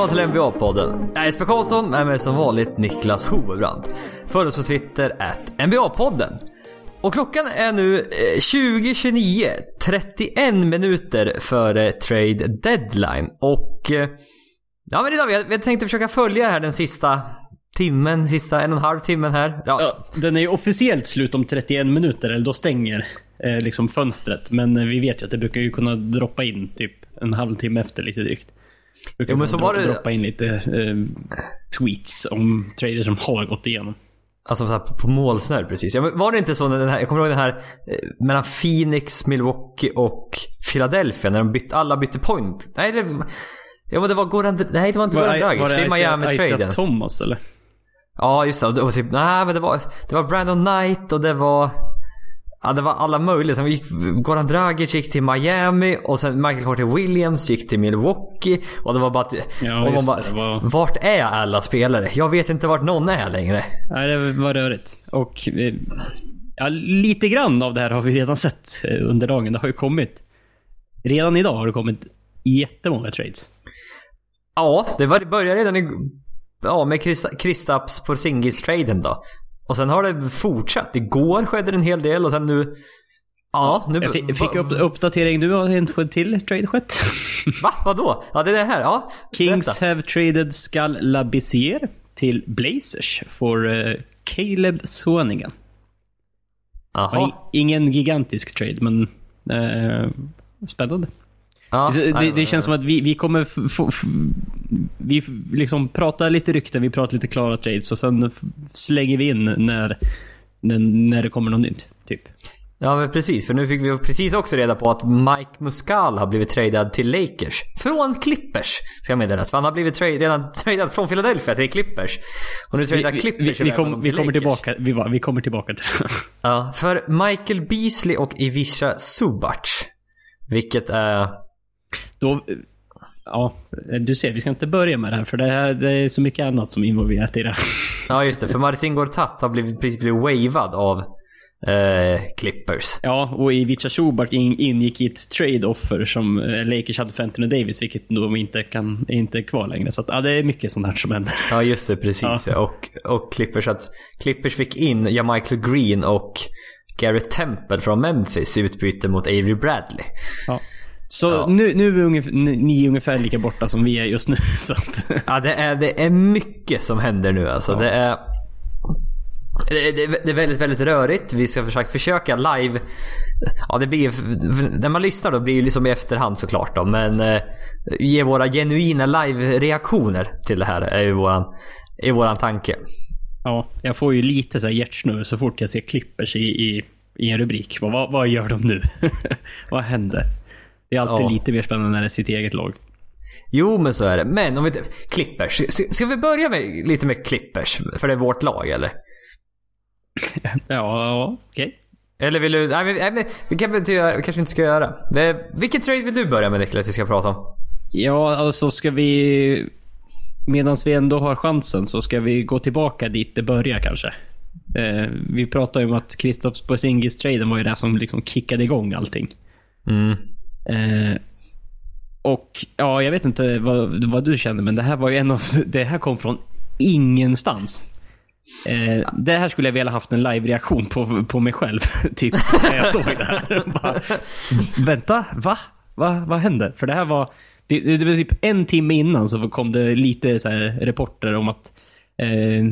välkomna till NBA-podden. Jag är Jesper Karlsson, med mig som vanligt Niklas Hovebrand. Följ oss på Twitter, at NBA-podden. Och klockan är nu eh, 20.29, 31 minuter före trade deadline. Och eh, ja men idag, vi, vi tänkte försöka följa här den sista timmen, sista en och en halv timmen här. Ja, Ja, den är ju officiellt slut om 31 minuter, eller då stänger eh, liksom fönstret. Men eh, vi vet ju att det brukar ju kunna droppa in typ en halvtimme efter lite drygt. Brukar Jo, men så var det- Droppa in lite eh, tweets om traders som har gått igenom. Alltså så här, på målsnöre precis. Ja, men var det inte så den här, jag kommer ihåg den här eh, mellan Phoenix, Milwaukee och Philadelphia när de bytte, alla bytte point. Nej det, ja, men det var Goran, nej det var inte Goran Dragic. Det är Isaiah- Miami-traden. Isaiah Thomas eller? Ja just det. Och det var typ, nej men det var, det var Brandon Knight och det var Ja det var alla möjliga. Sen gick, Goran Dragic gick till Miami och sen Michael Carter Williams gick till Milwaukee. Och det var bara att, Ja, och man bara, det, var- Vart är alla spelare? Jag vet inte vart någon är längre. Nej, det var rörigt. Och eh, ja, lite grann av det här har vi redan sett eh, under dagen. Det har ju kommit. Redan idag har det kommit jättemånga trades. Ja, det, var, det började redan i, ja, med Krista- Kristaps Porzingis-traden då. Och sen har det fortsatt. Igår skedde det en hel del och sen nu... Ja, nu... Jag fick, fick upp, uppdatering nu har en till trade skett. Va? Vadå? Ja, det är det här. Ja. Kings berätta. have traded Skal Labissier till Blazers för eh, Caleb Swanigan. Jaha. Ja, Ingen gigantisk trade, men eh, spännande. Ja, det, det, känns som att vi, vi kommer f- f- f- Vi liksom pratar lite rykten, vi pratar lite klara trades och sen slänger vi in när, när, när det kommer något nytt. Typ. Ja men precis, för nu fick vi precis också reda på att Mike Muscal har blivit tradad till Lakers. Från Clippers, ska meddelas. För han har blivit trade, redan tradad från Philadelphia till Clippers. Och nu tradar vi, Clippers vi, vi, kom, vi kommer tillbaka, vi, vi kommer tillbaka till det. Ja, för Michael Beasley och Ivisha Subac. Vilket är... Då, ja, du ser, vi ska inte börja med det här för det, här, det är så mycket annat som är involverat i det. Ja just det, för Marcin Gortat har blivit, precis blivit wavad av eh, Clippers. Ja, och Ivica in, ingick i ett trade-offer som eh, Lakers hade för Anthony Davis, vilket de inte, kan, inte är kvar längre. Så att, ja, det är mycket sånt här som händer. Ja just det, precis. Ja. Och, och Clippers, att Clippers fick in Michael Green och Garrett Temple från Memphis i utbyte mot Avery Bradley. Ja. Så Ja. nu, nu är ungefär, ni är ungefär lika borta som vi är just nu. Så att, Ja, det är, det är mycket som händer nu alltså. Det är... Det, det, det är väldigt, väldigt rörigt. Vi ska försöka, försöka live... Ja, det blir... När man lyssnar då blir det liksom i efterhand såklart då. Men eh, ge våra genuina live-reaktioner till det här är ju våran, är våran tanke. ja, jag får ju lite så här hjärtsnurr så fort jag ser Clippers i, i, i en rubrik. Vad, vad, vad gör de nu? vad händer? Det är alltid Ja. lite mer spännande när det är sitt eget lag. Jo, men så är det. Men om vi... Clippers. Ska, vi börja med, lite med Clippers? För det är vårt lag, eller? Ja, okej. Eller vill du... Nej, nej, men vi kan inte göra... Vi kanske inte ska göra. Vi- Vilken trade vill du börja med Niklas, vi ska prata om? Ja, alltså ska vi... Medan vi ändå har chansen så ska vi gå tillbaka dit det börjar kanske. Eh, vi pratade ju om att Kristaps Porzingis-traden var ju det som liksom kickade igång allting. Mm. Eh, och ja, jag vet inte vad, vad du kände, men det här var ju en av... Det här kom från ingenstans. Eh, det här skulle jag vilja haft en live-reaktion på, på mig själv, typ, när jag såg det här. Bara, Vänta, va? va? Vad hände? För det här var... Det, det var typ en timme innan så kom det lite så här reporter om att eh,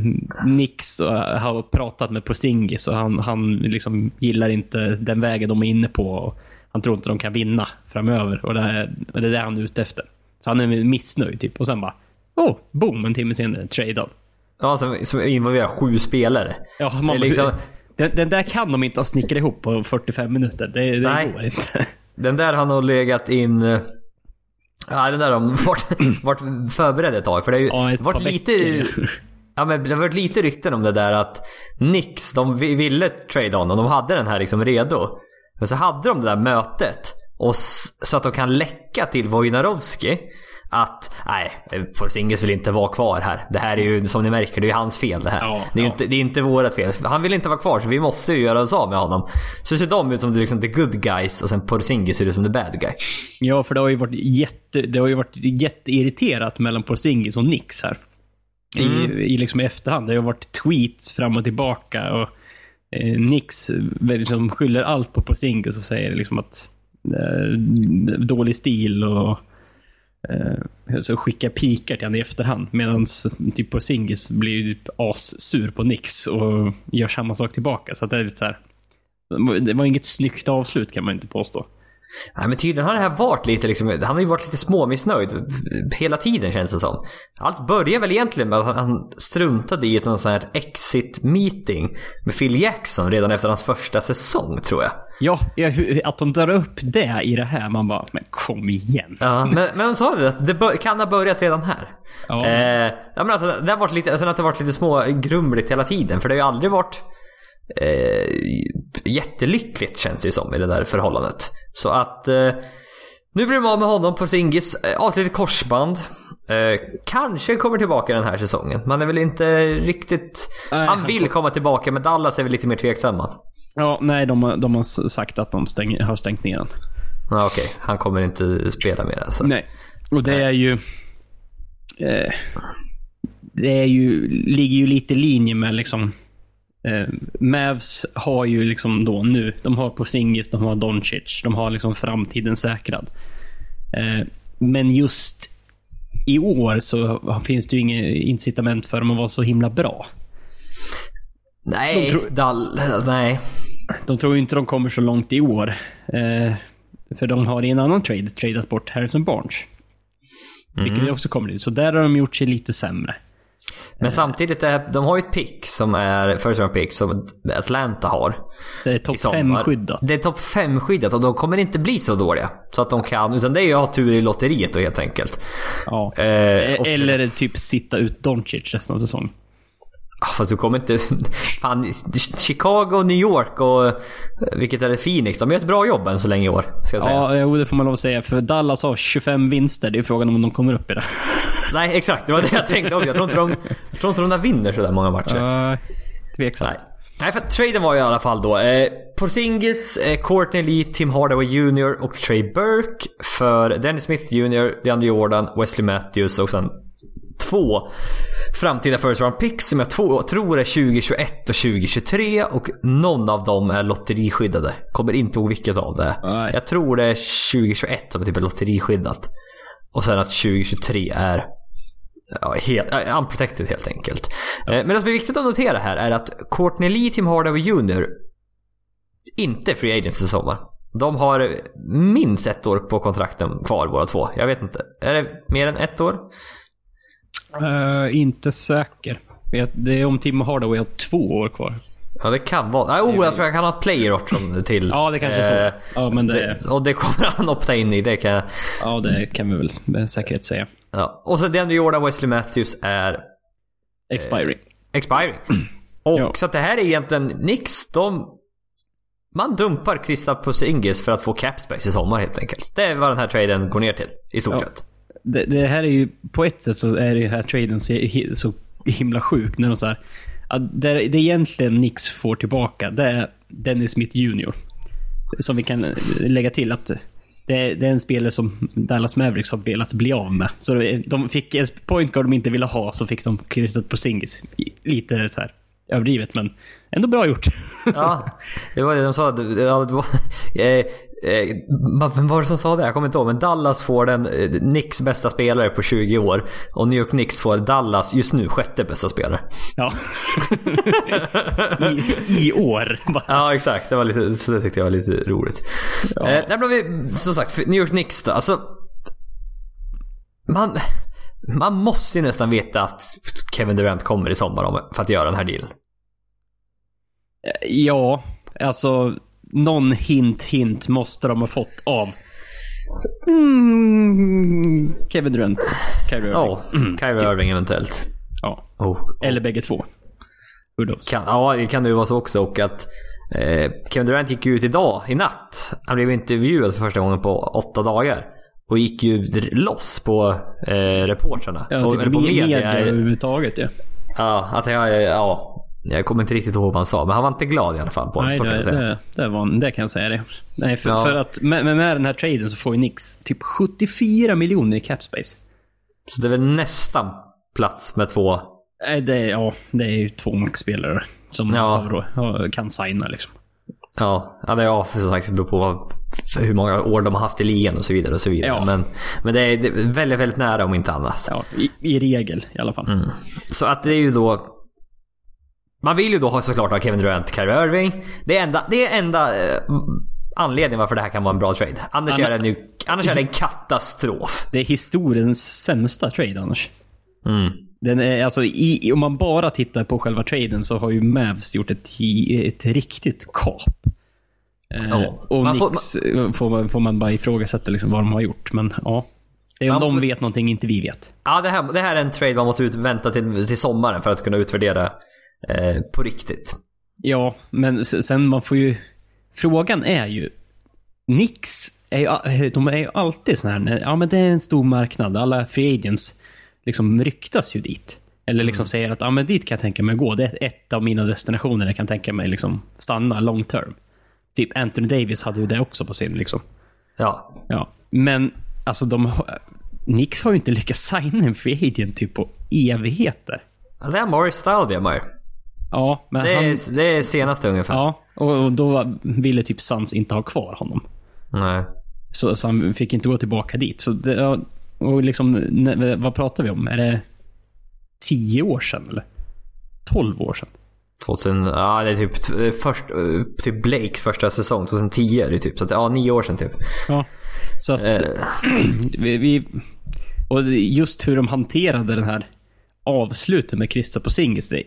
Nix eh, har pratat med Porzingis och han, han liksom gillar inte den vägen de är inne på. Han tror inte de kan vinna framöver och det, här, det är det han är ute efter. Så han är missnöjd typ. Och sen bara, oh, boom, en timme senare, trade Ja, som, som involverar sju spelare. Ja, Det man, är liksom- den, den där kan de inte ha snickrat ihop på 45 minuter. Det, det Nej. går inte. Den där har nog legat in... eh, Ja, den där har varit, varit förberedd ett tag. För det har ju Ja, varit lite... veckor. Ja, men det har varit lite rykten om det där att Nix, de vi- ville trade on och de hade den här liksom redo. Men så hade de det där mötet. Och så att de kan läcka till Wojnarowski. Att nej, Porzingis vill inte vara kvar här. Det här är ju som ni märker, det är ju hans fel det här. Ja, det, är ju ja. inte, det är inte vårat fel. Han vill inte vara kvar så vi måste ju göra oss av med honom. Så ser de ut som the, liksom, the good guys och sen Porzingis ser ut som the bad guy. Ja, för det har ju varit, jätte, det har ju varit jätteirriterat mellan Porzingis och Nix här. I, I liksom efterhand. Det har varit tweets fram och tillbaka. Och eh, Nix liksom skyller allt på Porzingis och säger liksom att eh, dålig stil och eh, så skickar pikar till honom i efterhand. Medan typ Porzingis blir typ assur på Nix och gör samma sak tillbaka. Så att det är lite så här. Det var inget snyggt avslut kan man inte påstå. Nej men tydligen har det här varit lite liksom, han har ju varit lite småmissnöjd hela tiden känns det som. Allt började väl egentligen med att han struntade i ett sånt här exit meeting med Phil Jackson redan efter hans första säsong tror jag. Ja, att de drar upp det i det här. Man bara, men kom igen. Ja, men, men de sa det, att det kan ha börjat redan här. Ja. Eh, ja men alltså, det har varit lite, sen att det varit lite små grumligt hela tiden. För det har ju aldrig varit eh, jättelyckligt känns det ju som i det där förhållandet. Så att eh, nu blir de av med honom på Singis. Eh, avslutat korsband. Eh, kanske kommer tillbaka den här säsongen. Man är väl inte riktigt... Nej, han han vill komma tillbaka men Dallas är väl lite mer tveksamma. Ja, nej, de, de har sagt att de stäng, har stängt ner den. Ja, Okej, han kommer inte spela mer alltså. Nej. Och det är ju... Eh, det är ju, ligger ju lite i linje med liksom... Eh, Mavs har ju liksom då nu, de har Porzingis, de har Doncic, de har liksom framtiden säkrad. Eh, men just i år så finns det ju inget incitament för dem att vara så himla bra. Nej, De tror- Dall... Nej. De tror ju inte de kommer så långt i år. Eh, för de har i en annan trade tradat bort Harrison Barnes. Vilket det också kommer dit. Så där har de gjort sig lite sämre. Men samtidigt, är, de har ju ett pick som är first round pick som Atlanta har. Det är topp sommar. 5 skyddat. Det är topp 5 skyddat och de kommer inte bli så dåliga. Så att de kan, utan det är ju att ha tur i lotteriet då helt enkelt. Ja. Eh, och- Eller typ sitta ut Doncic resten av säsongen. Fast du kommer inte... Fan, Chicago, New York och... Vilket är det? Phoenix. De gör ett bra jobb än så länge i år. Ska jag säga. Ja, jo, det får man lov att säga. För Dallas har 25 vinster. Det är frågan om de kommer upp i det. Nej, exakt. Det var det jag tänkte också. Jag tror inte de, jag tror inte de där vinner sådär många matcher. Uh, tveksamt. Nej. Nej, för traden var ju i alla fall då eh, Porzingis, eh, Courtney Lee, Tim Hardaway Jr och Trey Burke för Dennis Smith Jr, DeAndre Jordan, Wesley Matthews och sen två framtida first round picks som jag tror är 2021 och 2023 och någon av dem är lotteriskyddade. Kommer inte ihåg vilket av det. Nej. Jag tror det är 2021 som är typ lotteriskyddat. Och sen att 2023 är Ja, helt, ja, unprotected helt enkelt. Eh, Men det som är viktigt att notera här är att Courtney Lee, Tim Hardaway Jr. inte är free agents i sommar. De har minst ett år på kontrakten kvar båda två. Jag vet inte. Är det mer än ett år? Eh, inte säker. Det är om Tim Hardaway har två år kvar. Ja, det kan vara. Ah, oh, jag tror jag kan ha ett player option till. Ja, det kanske är Eh, så. Ja, men det, och det kommer han opta in i. Det kan ja, det kan vi väl med säkerhet säga. Ja. Och så DeAndre Jordan, Wesley Matthews är Expiring. expiring. Och Ja. så att det här är egentligen Nix, de... Man dumpar Krista Porzingis för att få cap space i sommar helt enkelt. Det är vad den här traden går ner till, i stort Ja. sett. Det, det här är ju, på ett sätt så är det här traden så, så himla sjuk. När de så här, att det, det egentligen Nix får tillbaka, det är Dennis Smith Jr. Som vi kan lägga till att det, det är en spelare som Dallas Mavericks har velat bli av med. Så de fick en point guard de inte ville ha, så fick de Kristaps Porzingis. Lite så här överdrivet, men ändå bra gjort. Ja, det var det de sa. Det, det var, eh, eh, vem var det som sa det? Jag kommer inte ihåg. Men Dallas får den eh, Knicks bästa spelare på 20 år. Och New York Knicks får Dallas just nu sjätte bästa spelare. Ja. I, I år. Ja exakt, det, var lite, så det tyckte jag var lite roligt. Ja. Eh, där blev vi, som sagt, New York Knicks då. Alltså, man, man måste ju nästan veta att Kevin Durant kommer i sommar om- för att göra den här dealen. Ja, alltså någon hint, hint måste de ha fått av mm, Kevin Durant. Kyrie Irving. Ja, Kyrie Irving eventuellt. Ja. Oh, Eller bägge två. Kan, ja, det kan ju vara så också. Och att eh, Kevin Durant gick ut idag, i natt. Han blev intervjuad för första gången på åtta dagar. Och gick ju loss på eh, reportrarna. Ja, och, typ eller på media, media. överhuvudtaget ja. Ja, att jag, ja. Jag kommer inte riktigt ihåg vad han sa, men han var inte glad i alla fall på Nej, det, det, det, var, det kan jag säga det. Nej, för, Ja. för att med, med, den här traden så får ju Nix typ 74 miljoner i cap space. Så det är väl nästan plats med två. Nej, det, ja, det är ju två Max-spelare som Ja. då- kan signa liksom. Ja, ja det är som sagt beror på hur många år de har haft i ligan och så vidare. Och så vidare. Ja. Men, men det är det är väldigt, väldigt nära om inte annat. Ja, i, i regel i alla fall. Mm. Så att det är ju då... Man vill ju då ha såklart ha Kevin Durant, Kyrie Irving. Det är enda, det är enda eh, anledningen varför det här kan vara en bra trade. Annars, Anna- är, det nu, annars är det en katastrof. Det är historiens sämsta trade annars. Mm. Den är, alltså, i, om man bara tittar på själva traden så har ju Mavs gjort ett, ett riktigt kap. Eh, Ja. och Man får- Nix eh, får, man, får man bara ifrågasätta liksom vad de har gjort. Men ja. Det är om de vet någonting inte vi vet. Ja, det här, det här är en trade man måste ut, vänta till, till sommaren för att kunna utvärdera eh, på riktigt. Ja, men sen man får ju... Frågan är ju... Nix är ju, de är ju alltid sån här, ja men det är en stor marknad, alla free agents liksom ryktas ju dit. Eller liksom säger att, ja men dit kan jag tänka mig gå, det är ett av mina destinationer jag kan tänka mig liksom stanna long term. Typ Anthony Davis hade ju det också på sin liksom. Ja. Ja, men alltså de. Nix har ju inte lyckats signa en free agent typ på evigheter. Ja, Det är Morris Stoudemire. Ja, men Det han... är, det är senaste ungefär. Ja, och, och då ville typ Suns inte ha kvar honom. Nej. Så, så han fick inte gå tillbaka dit. Så det, och liksom, vad pratar vi om? Är det 10 år sedan eller? 12 år sedan? 2000, ja det är typ först, typ Blakes första säsong, 2010 är det typ. Så att, ja, nio år sedan typ. Ja. Så att Eh. vi, vi... Och just hur de hanterade den här avslutet med Krista Porzingis. Det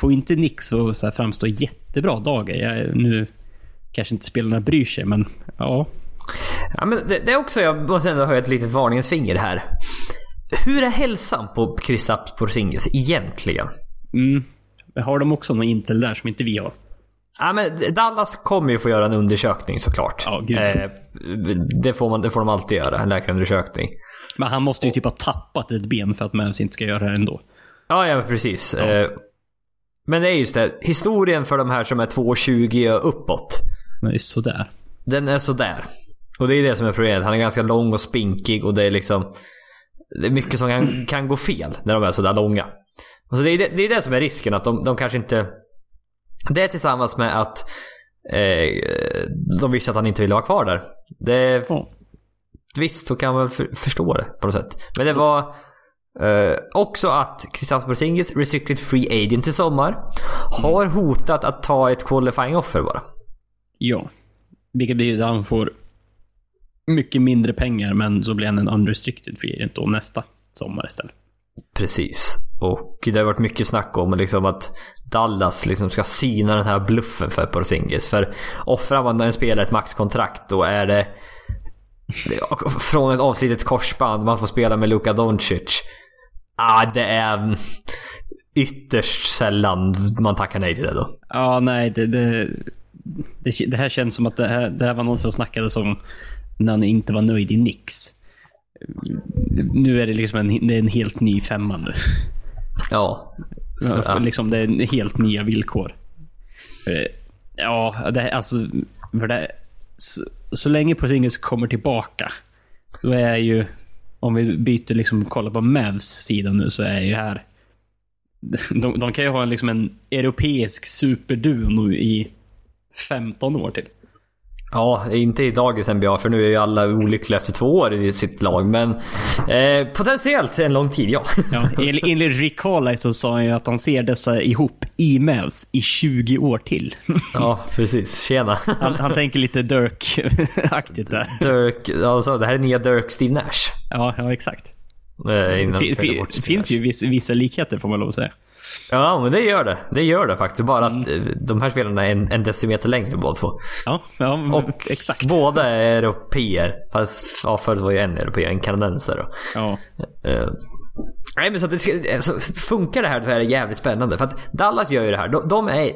får inte Nix att så här framstå jättebra dagar. Jag, nu kanske inte spelarna bryr sig, men ja. Ja, men det, det är också, jag måste ändå höja ett litet varningens finger här. Hur är hälsan på Kristaps Porzingis egentligen? Mm. Har de också någon Intel där som inte vi har? Ja, men Dallas kommer ju få göra en undersökning såklart. Ja, gud. eh, det, får man, det får de alltid göra, en läkarundersökning. Men han måste ju typ ha tappat ett ben för att Mavs inte ska göra det ändå. Ja, ja precis. Eh, men det är just det, historien för de här som är 2,20 och uppåt. Det är sådär. Den är sådär. Och det är det som är problemet. Han är ganska lång och spinkig och det är liksom... Det är mycket som kan, kan gå fel när de är sådär långa. Och så det, är det, det är det som är risken, att de, de kanske inte... Det tillsammans med att eh, de visste att han inte ville vara kvar där. Det, Ja. Visst, så kan man för, förstå det på något sätt. Men det var eh, också att Kristaps Porzingis, restricted free agent i sommar, har hotat att ta ett qualifying offer bara. Ja. Vilket betyder att han får mycket mindre pengar, men så blir han en unrestricted free agent då nästa sommar istället. Precis. Och det har varit mycket snack om liksom att Dallas liksom ska syna den här bluffen för Porzingis. För offrar man en spelare ett maxkontrakt då är det från ett avslitet korsband, man får spela med Luka Doncic. Ah, det är ytterst sällan man tackar nej till det då. Ja, nej, det, det, det, det här känns som att det här, det här var någon som snackade som när han inte var nöjd i Nix. Nu är det liksom en, det är en helt ny femma nu. Ja. Ja. Liksom det är helt nya villkor. Eh, Ja, det, alltså, för det, så, så länge Porzingis kommer tillbaka, då är ju, om vi byter liksom, kollar på Mavs sida nu, så är ju här, de, de kan ju ha en, liksom en europeisk superduo nu i 15 år till. Ja, inte i dagens NBA för nu är ju alla olyckliga efter två år i sitt lag. Men eh, potentiellt en lång tid, ja. Ja, enligt Rick Carlisle så sa han ju att han ser dessa ihop i Mavs i 20 år till. ja, precis. Tjena. Han, han tänker lite Dirk-aktigt där. Dirk, alltså det här är nya Dirk Steve Nash. Ja, ja exakt. Eh, Det finns ju vissa, vissa likheter får man lov att säga. Ja, men det gör det. Det gör det faktiskt. Bara att eh, de här spelarna är en, en decimeter längre båda två. Ja, ja Och exakt. båda är europeer. Fast ja, förut var ju en europeer, en kanadensare. Ja. Eh, nej men så det alltså, funkar det här så är det jävligt spännande. För att Dallas gör ju det här. De, de är...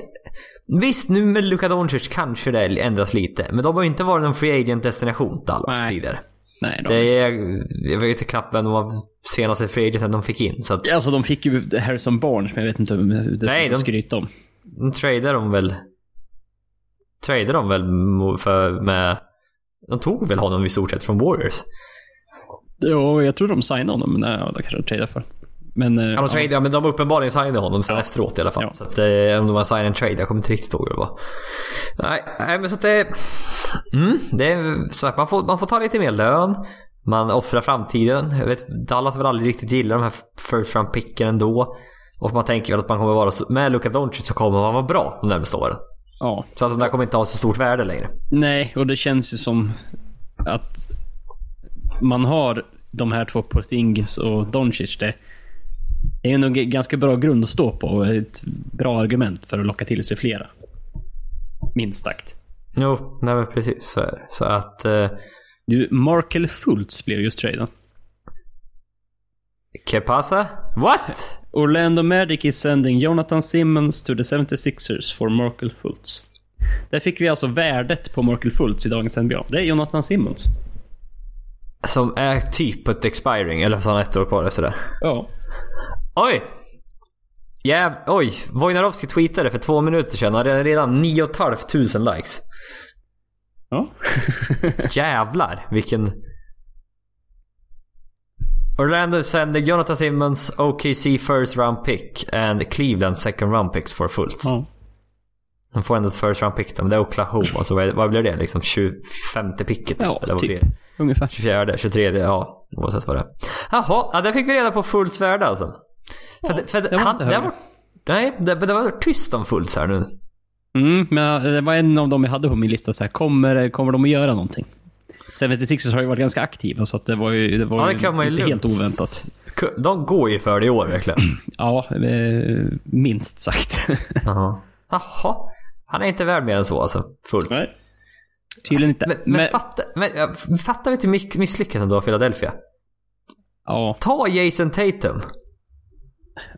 Visst nu med Luka Doncic kanske det ändras lite. Men de har ju inte varit någon free agent destination Dallas Nej. tidigare. Nej, de, Det är, jag vet inte knappt vem de var senaste free agenten de fick in. Så att, Alltså de fick ju Harrison Barnes, men jag vet inte hur det Nej, de- skryta om. de tradade de väl... Tradade de väl för, med... De tog väl honom i stort sett från Warriors? Ja, jag tror de signade honom, men nej, ja, det kanske de tradade för. Men... eh, Ja, de, tradade, ja. men de uppenbarligen signade honom sen Ja. efteråt i alla fall. Ja. Så att, eh, om de var sign and trade, jag kommer inte riktigt ihåg hur det var. Nej, nej men så att det... Mm, det är så att man får, man får ta lite mer lön. Man offrar framtiden. Jag vet, Dallas har väl aldrig riktigt gillat de här first round picken ändå. Och man tänker väl att man kommer vara med Luka Doncic så kommer man vara bra de närmaste åren. ja. Så att de där kommer inte ha så stort värde längre. Nej, och det känns ju som att man har de här två Porzingis och Doncic. Det är ju nog en ganska bra grund att stå på och ett bra argument för att locka till sig flera. Minst sagt. Jo, nej men precis så är det. Så att... Eh, Du, Markel Fultz blev just tradad. que pasa? What? Orlando Magic is sending Jonathan Simmons to the 76ers for Markel Fultz. Där fick vi alltså värdet på Markel Fultz i dagens NBA. Det är Jonathan Simmons. Som är typ ett expiring, eller så har han ett år kvar efter det. Ja. Oj! Jäv... Oj! Wojnarowski tweetade för två minuter sedan och hade redan 9 500 likes. Ja. Jävlar vilken... Orlando sender Jonathan Simmons, OKC first round pick and Cleveland second round picks for fullt. ja. De får ändå ett first round pick men det är Oklahoma. Så vad, vad blir det? Liksom 25 picket? Ja, eller typ. Ungefär. 24, 23, ja oavsett vad det är. Jaha, ja, där fick vi reda på Fults värde alltså. För, Ja, att- för att det var han, inte det högre. var, Nej, det, det var tyst om Fults här nu. Mm, men det var en av dem jag hade på min lista. Så här, kommer, kommer de att göra någonting? 76ers har ju varit ganska aktiva, så att det var ju, det var Ja, det kan man ju inte lugnt. helt oväntat. De går ju för det i år verkligen. Ja, eh, minst sagt. Jaha. Jaha. Han är inte värd mer än så alltså. Fullt. Nej. Tydligen inte. Men, men, fatta, men fattar vi till miss- misslyckandet då av Philadelphia? ja, Ta Jason Tatum.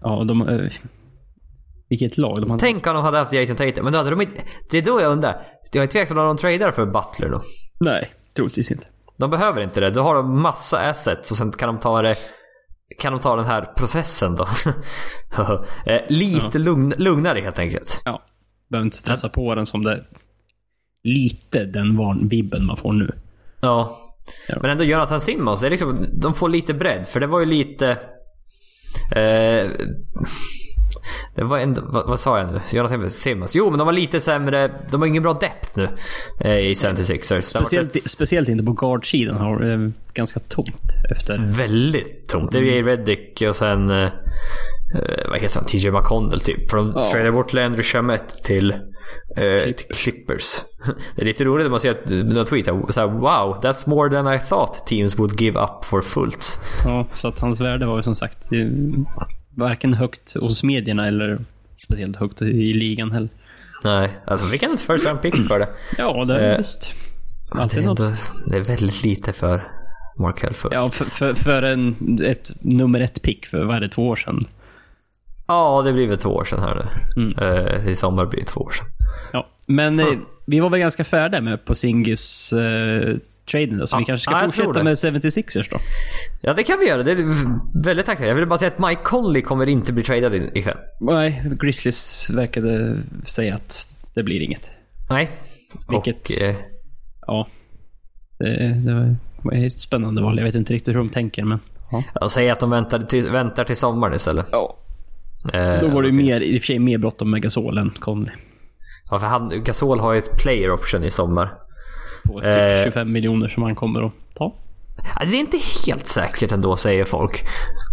Ja, de... Eh, vilket lag de hade. Tänk om de hade haft Jason Tatum. Men då hade de inte... Det är då jag undrar. Jag är tveksam om de tradar för Butler då. Nej, troligtvis inte. De behöver inte det. Då har de massa assets och sen kan de ta det... Kan de ta den här processen då? Eh, Lite lugn, lugnare helt enkelt. Ja. Behöver inte stressa på den som det... Lite den van vibben man får nu. Ja. Ja. Men ändå Jonathan Simmons, det är liksom, de får lite bredd. För det var ju lite... Eh, det var ändå, vad, vad sa jag nu? Jonathan Simmons. Jo men de var lite sämre. De har ingen bra depth nu eh, i 76ers. Det har varit Speciellt, ett- speciellt inte på guardsidan har det ganska tomt efter. Väldigt tomt. Det är J. Reddick och sen... Eh, eh, vad heter han? TJ McConnell typ. För de Ja. bort Landry Shamet till, eh, till Clippers. Det är lite roligt när man ser att några tweet så här, Wow, that's more than I thought teams would give up for fullt. Ja, så att hans värde var ju som sagt varken högt hos medierna eller speciellt högt i ligan heller. Nej, alltså fick han ett first round pick för det. Ja, det är Eh, visst. Men Det Alltid är, ändå, det är väldigt lite för Markel Fultz. Ja, för, för, för en, ett nummer ett pick för, vad är det, två år sedan? ja, det blir väl två år sedan här nu. Mm. Eh, I sommar blir det två år sedan. Ja, men eh, vi var väl ganska färdiga med på Singis eh, traden då, så Ja, vi kanske ska ja, jag fortsätta med 76ers då. Ja, det kan vi göra. Det är väldigt tacksamt. Jag vill bara säga att Mike Conley kommer inte bli tradad ikväll. Nej, Grizzlies verkade säga att det blir inget. Nej. Vilket- Och, eh, Ja. Det, det var- ett spännande val. Jag vet inte riktigt hur de tänker, men... Ja. de säger att de väntar till, väntar till sommaren istället. ja. Eh, Då var det ju mer, i och för sig mer bråttom med Gasol än Conley. Ja, för han, Gasol har ju ett player option i sommar. På typ Eh. 25 miljoner som han kommer att ta. Det är inte helt säkert ändå, säger folk.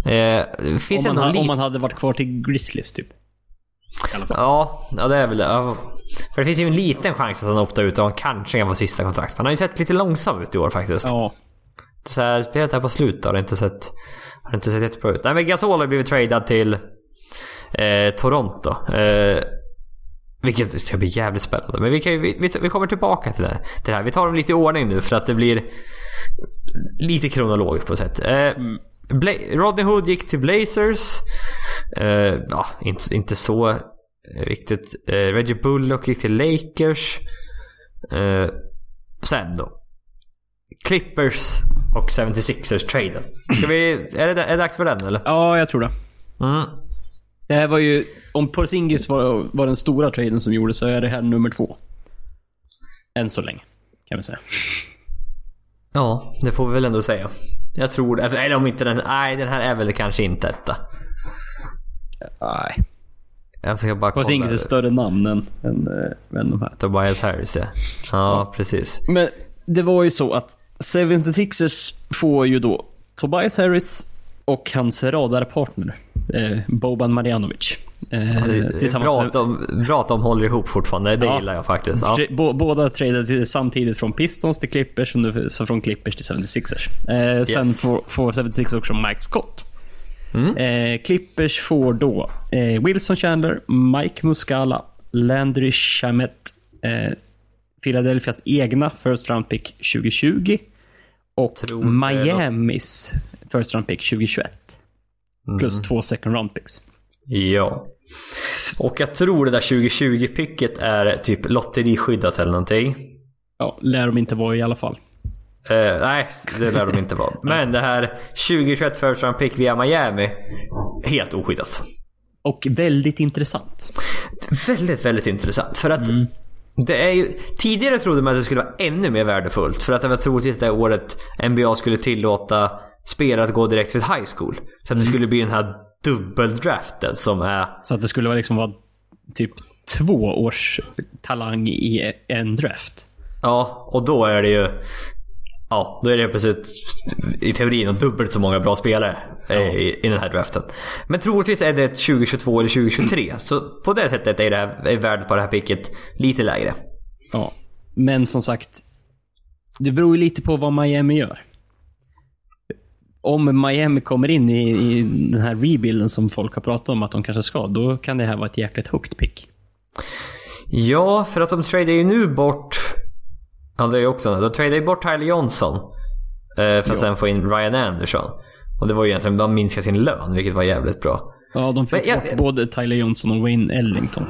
Eh, finns Om man, ha, om man hade varit kvar till Grizzlies typ. Ja, ja, det är väl det. Ja. För det finns ju en liten chans att han optar ut och han kanske kan få sista kontrakt. Han har ju sett lite långsam ut i år faktiskt. Ja. Så här, spelet här på slutet har inte sett, har inte sett jättebra ut. Nej men Gasol har blivit tradad till eh, Toronto. Eh, vilket ska bli jävligt spännande. Men vi, kan vi, vi- vi kommer tillbaka till det, till det här. Vi tar dem lite i ordning nu för att det blir lite kronologiskt på ett sätt. Eh, Bla- Rodney Hood gick till Blazers. Eh, ja, inte, inte så viktigt. Eh, Reggie Bullock gick till Lakers. Eh, sen då. Clippers och 76ers traden. Ska vi, är, det, är det dags för den eller? ja, jag tror det. Mm. Det här var ju, om Porzingis var, var den stora traden som gjordes så är det här nummer två. Än så länge, kan vi säga. Ja, det får vi väl ändå säga. Jag tror det. Eller om inte den... Nej, den här är väl kanske inte etta. Nej. Jag ska bara kolla. Porzingis är större namn än, än, äh, än de här. Tobias Harris ja. Ja, precis. Men det var ju så att 76ers får ju då Tobias Harris och hans radarpartner Boban Marjanovic. Eh, bra, att de, bra att de håller ihop fortfarande. Det ja, gillar jag faktiskt. Ja. Båda tradade samtidigt från Pistons till Clippers och så från Clippers till 76ers. Eh, yes. Sen får, får 76ers också Mike Scott. Mm. Eh, Clippers får då eh, Wilson Chandler, Mike Muscala, Landry Shamet, eh, Philadelphias egna First Round Pick 2020 och Tror Miamis First Round Pick 2021. Mm. Plus två Second Round Picks. Ja. Och jag tror det där 2020-picket är typ lotteriskyddat eller någonting. Ja, lär de inte vara i alla fall. Uh, nej, det lär de inte vara. Men det här 2021 first round pick via Miami, helt oskyddat. Och väldigt intressant. Väldigt, väldigt intressant. För att mm. det är ju, tidigare trodde man att det skulle vara ännu mer värdefullt. För att det var troligtvis det året NBA skulle tillåta spelare att gå direkt till high school. Så att det mm. skulle bli den här dubbeldraften som är... Så att det skulle liksom vara typ två års talang i en draft. Ja, och då är det ju... Ja, då är det plötsligt i teorin dubbelt så många bra spelare ja. i, i den här draften. Men troligtvis är det 2022 eller 2023. Så på det sättet är, det här, är värdet på det här picket lite lägre. Ja, men som sagt. Det beror ju lite på vad Miami gör. Om Miami kommer in i, i den här rebuilden som folk har pratat om att de kanske ska, då kan det här vara ett jäkligt högt pick. Ja, för att de tradar ju nu bort Ja, det är ju också De tradade ju bort Tyler Johnson. Eh, för att sen få in Ryan Anderson. Och det var ju egentligen, de minskade sin lön, vilket var jävligt bra. Ja, de fick jag, bort både Tyler Johnson och Wayne Ellington.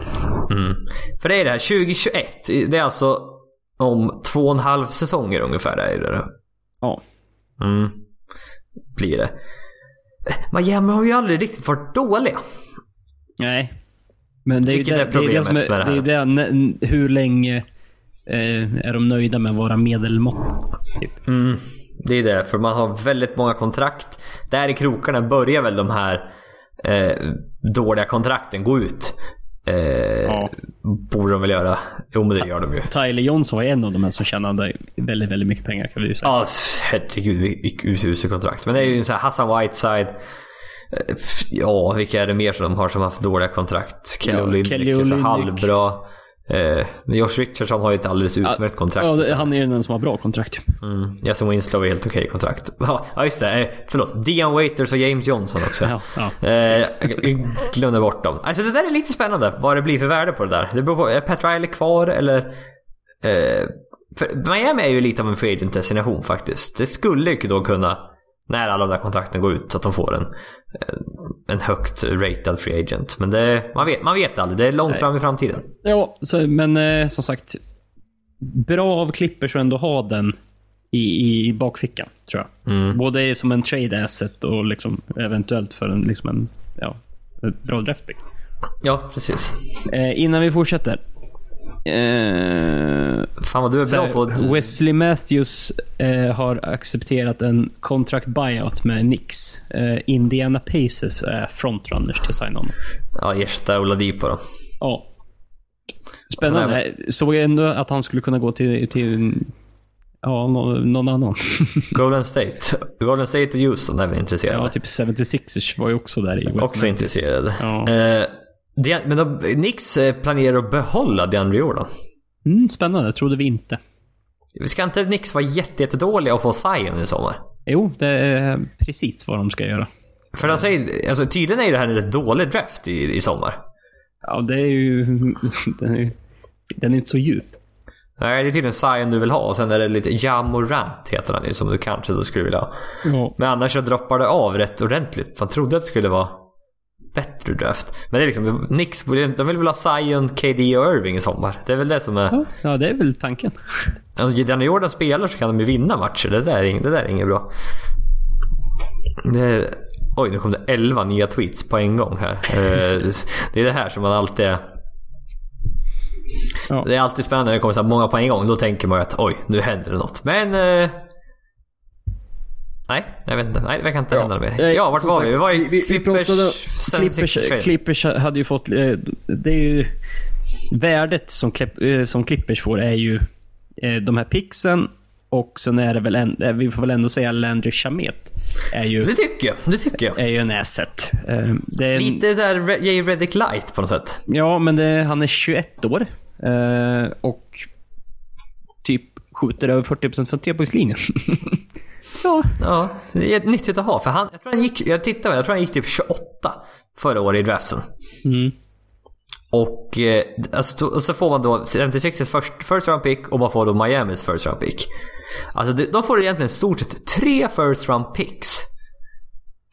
Mm. För det är det här, 2021. Det är alltså om två och en halv säsonger ungefär. Är det. Ja. Mm. Blir det. Miami har ju aldrig riktigt varit dåliga. Nej. Men det är ju det, är problemet det, är det, är, det, är det hur länge eh, är de nöjda med vara medelmått. Typ. Mm, det är det, för man har väldigt många kontrakt. Där i krokarna börjar väl de här eh, dåliga kontrakten gå ut. Eh, ja. Borde de väl göra. Jo men det gör de ju. Tyler Johnson var en av de här som tjänade väldigt, väldigt mycket pengar kan vi ju säga. Ja, herregud vilket usel kontrakt. Men det är ju så här Hassan Whiteside. Eh, ja, vilka är det mer som de har som haft dåliga kontrakt? Kelly ja, Olynyk, halvbra. Eh, Josh Richardson har ju ett alldeles utmärkt kontrakt. Ja, han är ju den som har bra kontrakt. Mm. Jason Winslow är helt okej okay kontrakt. Ja, just det. Eh, förlåt. Dion Waiters och James Johnson också. ja, ja. Eh, glömde bort dem. Alltså det där är lite spännande. Vad det blir för värde på det där. Det beror på. Är Pat Riley kvar eller? Eh, Miami är ju lite av en free agent destination faktiskt. Det skulle ju då kunna när alla de där kontrakten går ut så att de får en, en högt ratad free agent. Men det, man, vet, man vet aldrig. Det är långt Nej. fram i framtiden. Ja, så, men eh, som sagt. Bra av Clippers att ändå ha den i, i bakfickan, tror jag. Mm. Både som en trade asset och liksom, eventuellt för en, liksom en ja, bra draftpick. Ja, precis. Eh, innan vi fortsätter. Eh, Fan vad du är bra på... Wesley Matthews eh, har accepterat en contract buyout med Nix. Eh, Indiana Pacers är frontrunners till sign on. Ja, ersätta Oladipo då. Ja. Spännande. Såg jag ändå att han skulle kunna gå till, till ja, någon annan. Golden State. Golden State och Houston är väl intresserade? Ja, typ 76ers var ju också där i West Också Memphis. intresserade. Ja. Eh, men de, Nix eh, planerar att behålla DeAndre Jordan. Mm, spännande, trodde vi inte. Ska inte Nix vara jättedåliga och få Zion i sommar? Jo, det är precis vad de ska göra. För säger, alltså tydligen är det här en rätt dålig draft i, i sommar. Ja, det är ju... Den är, den är inte så djup. Nej, det är tydligen Zion du vill ha och sen är det lite Jamorant heter han ju som du kanske då skulle vilja ha. Ja. Men annars så droppar det av rätt ordentligt. Man trodde att det skulle vara bättre draft. Men det är liksom, Nix, de vill väl ha Zion, KD och Irving i sommar. Det är väl det som är... Ja, det är väl tanken. Om Danny Jordan spelar så kan de ju vinna matcher. Det där är, det där är inget bra. Det, Oj, nu kom det 11 nya tweets på en gång här. Eh, det är det här som man alltid... Ja. Det är alltid spännande när det kommer så här många på en gång. Då tänker man ju att oj, nu händer det något. Men... Nej, jag vet inte. Nej, det verkar inte hända mer. Ja, vart var vi? sagt, Vi var i vi, vi Clippers... 76 Clippers, trade. Clippers hade ju fått... eh, Det är ju... Värdet som, eh, som Clippers får är ju eh, de här pixen och sen är det väl en, vi får väl ändå säga Landry Shamet. Är ju, Det tycker jag. Det tycker jag. är ju en asset. Det är, en- Lite såhär Jay Reddick light på något sätt. Ja, men det, han är 21 år. Och typ skjuter över 40% från trepoängslinjen. ja. Ja, det är nyttigt att ha. För han, jag tror han gick, jag tittade, jag tror han gick typ 28 förra året i draften. Mm. Och, eh, alltså, då, och så får man då 76 first, first round pick och man får då Miamis first round pick. Alltså det- då får du egentligen stort sett tre first round picks.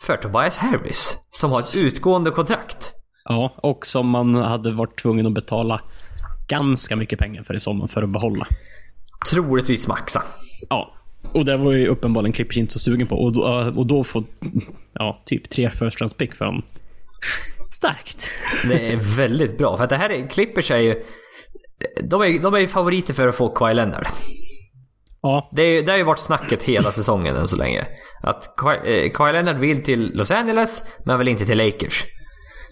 För Tobias Harris. Som har ett utgående kontrakt. ja, och som man hade varit tvungen att betala ganska mycket pengar för i sommar för att behålla. Troligtvis maxa. Ja. Och det var ju uppenbarligen Clippers inte så sugen på. Och då, och då få ja, typ tre first round pick för dem. Starkt. Det är väldigt bra. För att det här är, Clippers är ju... De är, de är ju favoriter för att få Kawhi Leonard. Ja, Det, är, det har ju varit snacket hela säsongen än så länge. Att Kawhi, eh, Kawhi Leonard vill till Los Angeles, men vill inte till Lakers.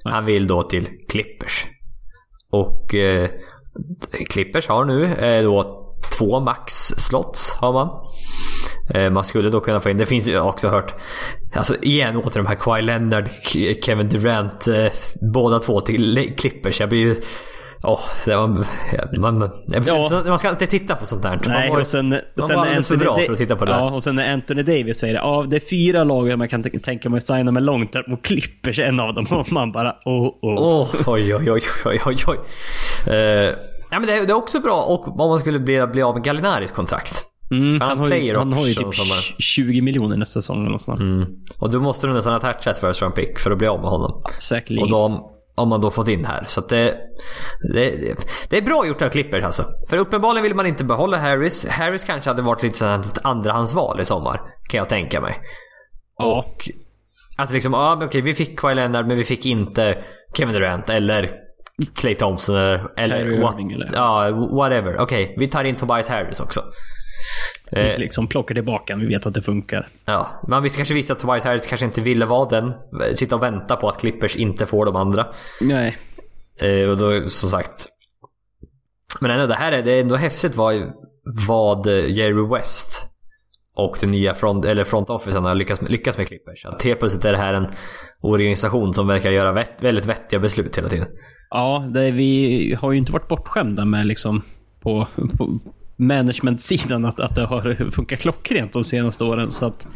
Han vill då till Clippers. Och eh, Clippers har nu eh, då två max-slots har man. Eh, man skulle då kunna få in, det finns ju också hört, alltså igen åter de här Kawhi Leonard, Kevin Durant, eh, båda två till Clippers. Jag blir ju... Det var... Man, man, Ja. man ska inte titta på sånt här. Nej, man, och sen, man sen var alldeles för bra Da- för att titta på det. Ja, och sen när Anthony Davis säger det. Ja, det är fyra lag man kan t- tänka mig att signa med långt term och Clippers är en av dem. Och man bara oh, oh. Åh, oj, oj, oj, oj, oj, oj. Uh, ja, men det, är, det är också bra och om man skulle bli, bli av med Gallinaris kontrakt. Mm, han han, har ju, han har ju typ som är- 20 miljoner nästa säsong sånt. Mm. Och då måste du nästan attacha ett first round pick för att bli av med honom. Säkerligen. Och då har man då fått in här. Så det, det, det är bra gjort av Clippers alltså. För uppenbarligen vill man inte behålla Harris. Harris kanske hade varit lite sånt ett andrahandsval i sommar. Kan jag tänka mig. ja. Och att liksom, ja men okej vi fick Kawhi Leonard men vi fick inte Kevin Durant eller Clay Thompson eller... eller what- eller? Ja, whatever. Okej, vi tar in Tobias Harris också. Vi liksom plockar tillbaka. Vi vet att det funkar. Ja, man visste kanske visste att Tobias Harris kanske inte ville vara den. Sitta och vänta på att Clippers inte får de andra. Nej. Eh, och då, som sagt. Men ändå, det här är, det är ändå häftigt vad, vad eh, Jerry West och den nya front, eller front officen har lyckats lyckats med Clippers. Att helt plötsligt är det här en organisation som verkar göra vett, väldigt vettiga beslut hela tiden. Ja, det, vi har ju inte varit bortskämda med liksom på, på management-sidan att, att det har funkat klockrent de senaste åren. Så att,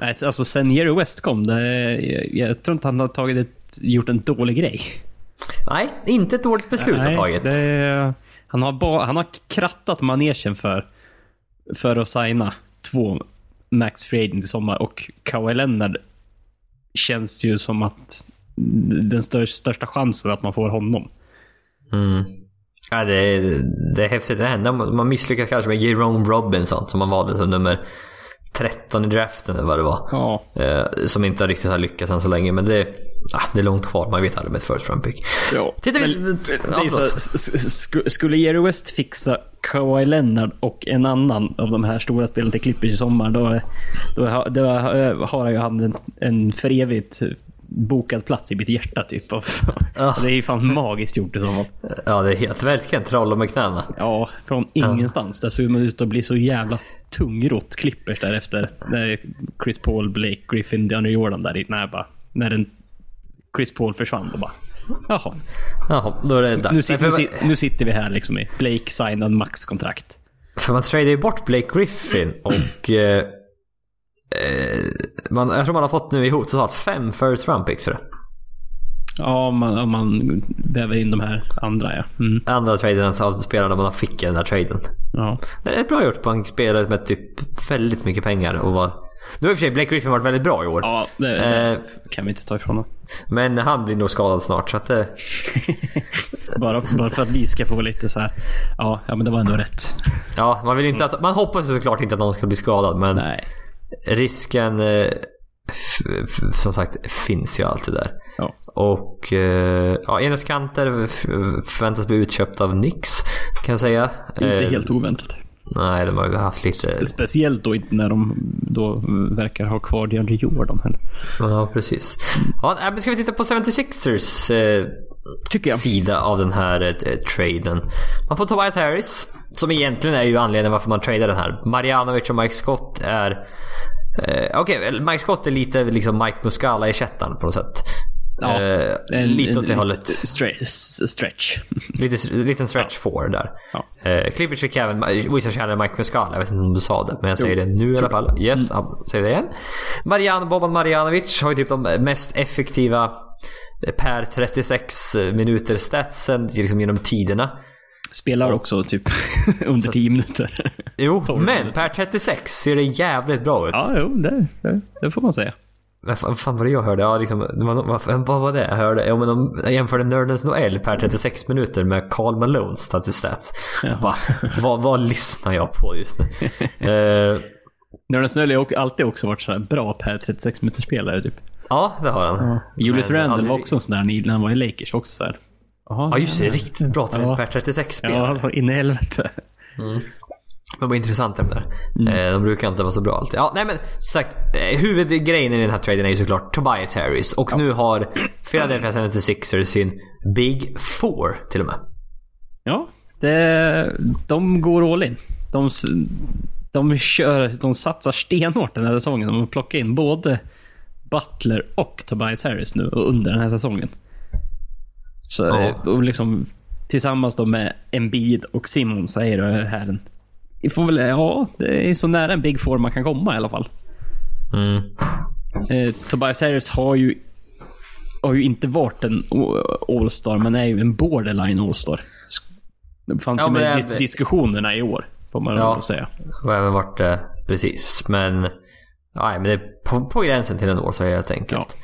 nej, alltså sen Jerry West kom, det, jag, jag tror inte han har tagit ett, gjort en dålig grej. Nej, inte ett dåligt beslut har tagit. det, han, har ba, han har krattat manegen för, för att signa två Max Free Agent i sommar och Kawhi Leonard känns ju som att den största, chansen att man får honom. Mm. Ja, det, är, det är häftigt. Det enda man misslyckas kanske med Jerome Robinson som man valde som nummer 13 i draften eller vad det var. Ja. Eh, som inte riktigt har lyckats än så länge. Men det, ah, det är långt kvar. Man vet aldrig med ett first round pick. Ja. Tittar vi... Men, ja, så, skulle Jerry West fixa Kawhi Leonard och en annan av de här stora spelarna till Clippers i sommar, då, då, har- då har ju han en, en för evigt bokad plats i mitt hjärta typ. Och, Ja. Det är ju fan magiskt gjort i så fall. Ja, det är helt verkligen troll med knäna. Ja, från ingenstans. Där såg man ut att bli så jävla tungrott Clippers därefter. När Chris Paul, Blake Griffin, DeAndre Jordan där i. När, bara, när den, Chris Paul försvann. Då bara, jaha. Jaha, då är det dags. Nu, sit, för, nu, nu sitter vi här liksom i Blake signad maxkontrakt. för man tradar ju bort Blake Griffin och... Eh, man, jag tror man har fått nu ihop totalt fem first round picks. Ja, om man, om man väver in de här andra ja. Mm, Andra traden av spelarna man fick i den här traden. ja. Det är bra gjort på en spelare med typ väldigt mycket pengar och var... Nu har i och för sig Blake Griffin varit väldigt bra i år. Ja, det, Eh. kan vi inte ta ifrån honom. Men han blir nog skadad snart så att det... Bara, bara för att vi ska få lite så här. Ja, ja men det var ändå rätt. Ja, man vill inte att... Man hoppas såklart inte att någon ska bli skadad men Nej. Risken eh, som sagt finns ju alltid där. Ja. Och eh, ja, Enes Kanter förväntas bli utköpt av Nix kan jag säga. Inte Eh, helt oväntat. Nej, de har ju haft lite... Speciellt då när de då verkar ha kvar DeAndre Jordan heller. Ja, precis. Ja, men ska vi titta på 76ers eh, Tycker jag. sida av den här eh, traden. Man får Tobias Harris, som egentligen är ju anledningen varför man tradar den här. Marjanovic och Mike Scott är... Eh, Okej, väl, Mike Scott är lite liksom Mike Muscala-ersättaren på något sätt. Ja, eh, En- lite åt det hållet. stre- stretch. Lite, liten stretch four där. Ja. Eh, Clippers fick även Wizards känner Mike Muscala. Jag vet inte om du sa det, men jag säger det nu i alla fall. Yes, jag säger det igen. Marian, Boban Marjanovic har ju typ de mest effektiva eh, per 36 minuter statsen liksom genom tiderna. Spelar också typ under 10 minuter. Jo, men minuter. per 36 ser det jävligt bra ut. Ja, jo, det, det, det får man säga. Vad fan, fan var det jag hörde? Ja, liksom, vad, vad var det jag hörde? Ja, men de jämförde Nördens Noel per 36 minuter med Carl Malones statistats. Bara, vad, vad lyssnar jag på just nu? Eh, Nörden Snöll har alltid också varit så här bra per 36 minuters spelare typ. ja, det har han. Julius Men Randle aldrig- var också en sån där när han var i Lakers. Också så Jaha, Ja, just det. Riktigt bra Ja. per 36 spel. Ja, alltså in i helvete. De var intressanta de där. Eh, De brukar inte vara så bra alltid. Ja, nej men som sagt. eh, Huvudgrejen i den här traden är ju såklart Tobias Harris. Och nu har Philadelphia 76ers sin Big Four till och med. Ja, det, de går all in. De, de, kör, de satsar stenhårt den här säsongen. De plockar in både Butler och Tobias Harris nu under den här säsongen. Så Ja. och liksom tillsammans då med Embiid och Simmons är det här en... Vi får väl, ja, det är så nära en Big Four man kan komma i alla fall. Mm. Eh, Tobias Harris har ju, har ju inte varit en All-Star, men är ju en borderline All-Star. Det fanns Ja, ju med dis- diskussionerna i år, får man Ja. ja. säga. Och även varit det precis. Men, nej, men det är på, på gränsen till en så helt enkelt.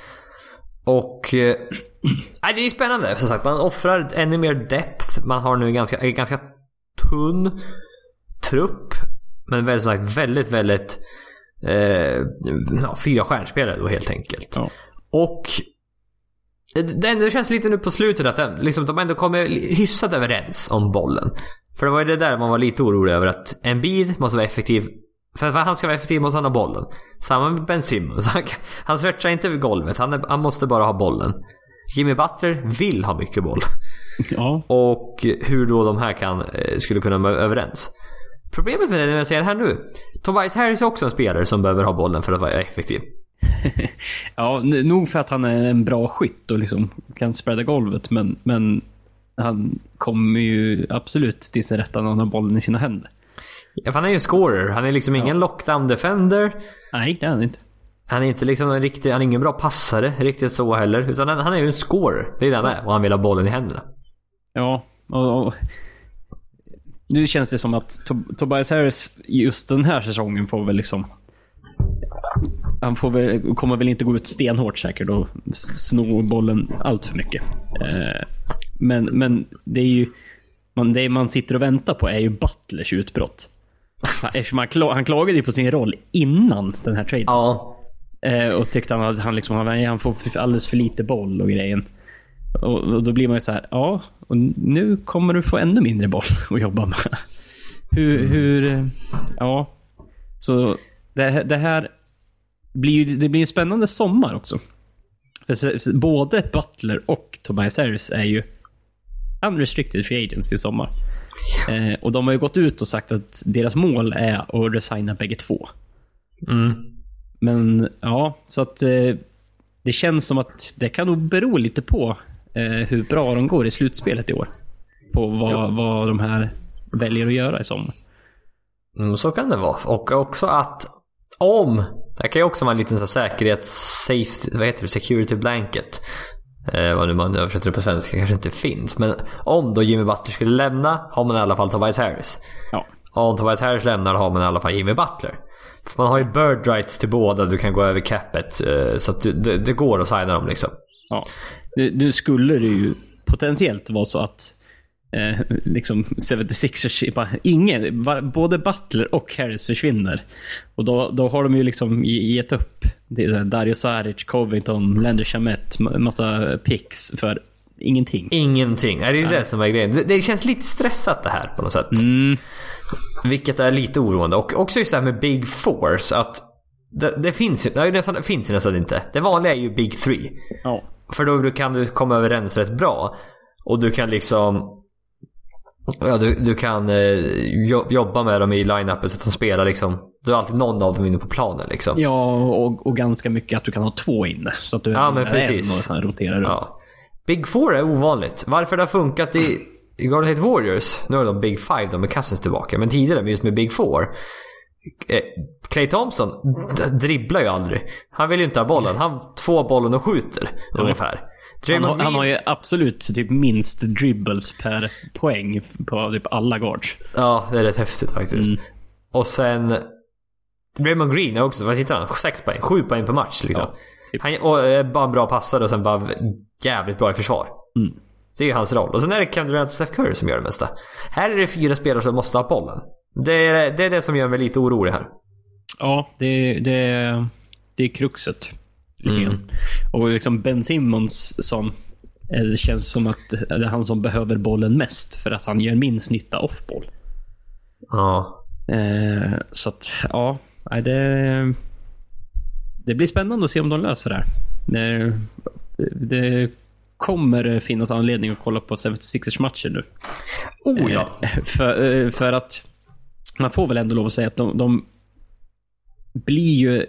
Och eh, det är spännande. Som sagt, man offrar ännu mer depth. Man har nu en ganska, en ganska tunn trupp. Men väldigt, som sagt, väldigt, väldigt eh, ja, fyra stjärnspelare då helt enkelt. Ja. Och det, det känns lite nu på slutet att det, liksom, de ändå kommer hyfsat överens om bollen. För det var ju det där man var lite orolig över att en bil måste vara effektiv. För att han ska vara effektiv måste han ha bollen. Samma med Ben Simmons. Han, han stretchar inte över golvet. Han, är, han måste bara ha bollen. Jimmy Butler vill ha mycket boll. Ja. Och hur då de här kan, eh, skulle kunna vara överens. Problemet med det när jag säger det här nu. Tobias Harris är också en spelare som behöver ha bollen för att vara effektiv. ja, nog för att han är en bra skytt och liksom kan spreada golvet, men, men han kommer ju absolut till sin rätta när han har bollen i sina händer. Ja, han är ju en scorer. Han är liksom ingen lockdown defender. Nej, det är han inte. Han är inte liksom en riktig, han är ingen bra passare riktigt så heller. Utan han, han är ju en scorer. Det är det han är. Och han vill ha bollen i händerna. Ja, och, och nu känns det som att Tob- Tobias Harris just den här säsongen får väl liksom... Han får väl, kommer väl inte gå ut stenhårt säkert och sno bollen allt för mycket. Eh, men, men det är ju... Man, det man sitter och väntar på är ju Butlers utbrott. Eftersom han, kla- han klagade ju på sin roll innan den här traden. Ja. Eh, och tyckte han att han, liksom, han, han får alldeles för lite boll och grejen. Och, och då blir man ju så här, ja, och nu kommer du få ännu mindre boll att jobba med. Hur, hur eh, ja. Så det, det här blir ju det blir en spännande sommar också. För Både Butler och Tobias Harris är ju unrestricted free agents i sommar. Eh, och de har ju gått ut och sagt att deras mål är att resigna bägge två. Mm. Men ja, så att eh, det känns som att det kan nog bero lite på eh, hur bra de går i slutspelet i år. På vad, vad de här väljer att göra i sommar. Mm, så kan det vara. Och också att om, det kan ju också vara en liten så här säkerhets, safety, vad heter det, security blanket. Eh, vad nu man översätter det på svenska kanske inte finns. Men om då Jimmy Butler skulle lämna har man i alla fall Tobias Harris. Ja. Om Tobias Harris lämnar har man i alla fall Jimmy Butler. För man har ju bird rights till båda, du kan gå över capet. Eh, så du, det, det går att signa dem liksom. ja. Nu, skulle det ju potentiellt vara så att eh, liksom 76ers, bara, ingen, både Butler och Harris försvinner. Och då, då har de ju liksom ge- gett upp Det är Dario Saric, Covington, Lander Chamette, massa picks för ingenting. Ingenting. Nej, det är det som är grejen. Det, känns lite stressat det här på något sätt. Mm. Vilket är lite oroande. Och också just det här med Big Force. Att det, det finns, nej, nästan, det finns nästan inte. Det vanliga är ju Big Three. Ja. För då kan du komma överens rätt bra. Och du kan liksom... Ja, du, du kan eh, jo- jobba med dem i line-upen så att de spelar liksom... Du har alltid någon av dem inne på planen liksom. Ja, och, och ganska mycket att du kan ha två inne. Så att du Ja, men är precis. en och roterar runt. Ja. Big Four är ovanligt. Varför det har funkat i, i Golden State Warriors, nu har de Big Five, de är Cousins tillbaka. Men tidigare, just med Big Four. Eh, Clay Thompson d- dribblar ju aldrig. Han vill ju inte ha bollen. Han får bollen och skjuter ungefär. Han, har, han har ju absolut typ minst dribbles per poäng på typ alla guards. Ja, det är rätt häftigt faktiskt. Mm. Och sen... Raymond Green också, vad sitter han? Sex poäng? Sju poäng per match liksom. Ja, typ. Han och, är bara en bra passare och sen bara jävligt bra i försvar. Mm. Det är ju hans roll. Och sen är det Kevin Durant och Steph Curry som gör det mesta. Här är det fyra spelare som måste ha bollen. Det är det, är det som gör mig lite orolig här. Ja, det, det, det är kruxet. Lite Mm. Och liksom Ben Simmons som... eh, Det känns som att det är han som behöver bollen mest. För att han gör minst nytta off-boll. Ja. Eh, så att, ja. Nej, Det, det blir spännande att se om de löser det här. Det, det kommer finnas anledning att kolla på 76ers matcher nu. Oh ja. Eh, För, eh, för att man får väl ändå lov att säga att de, de blir ju...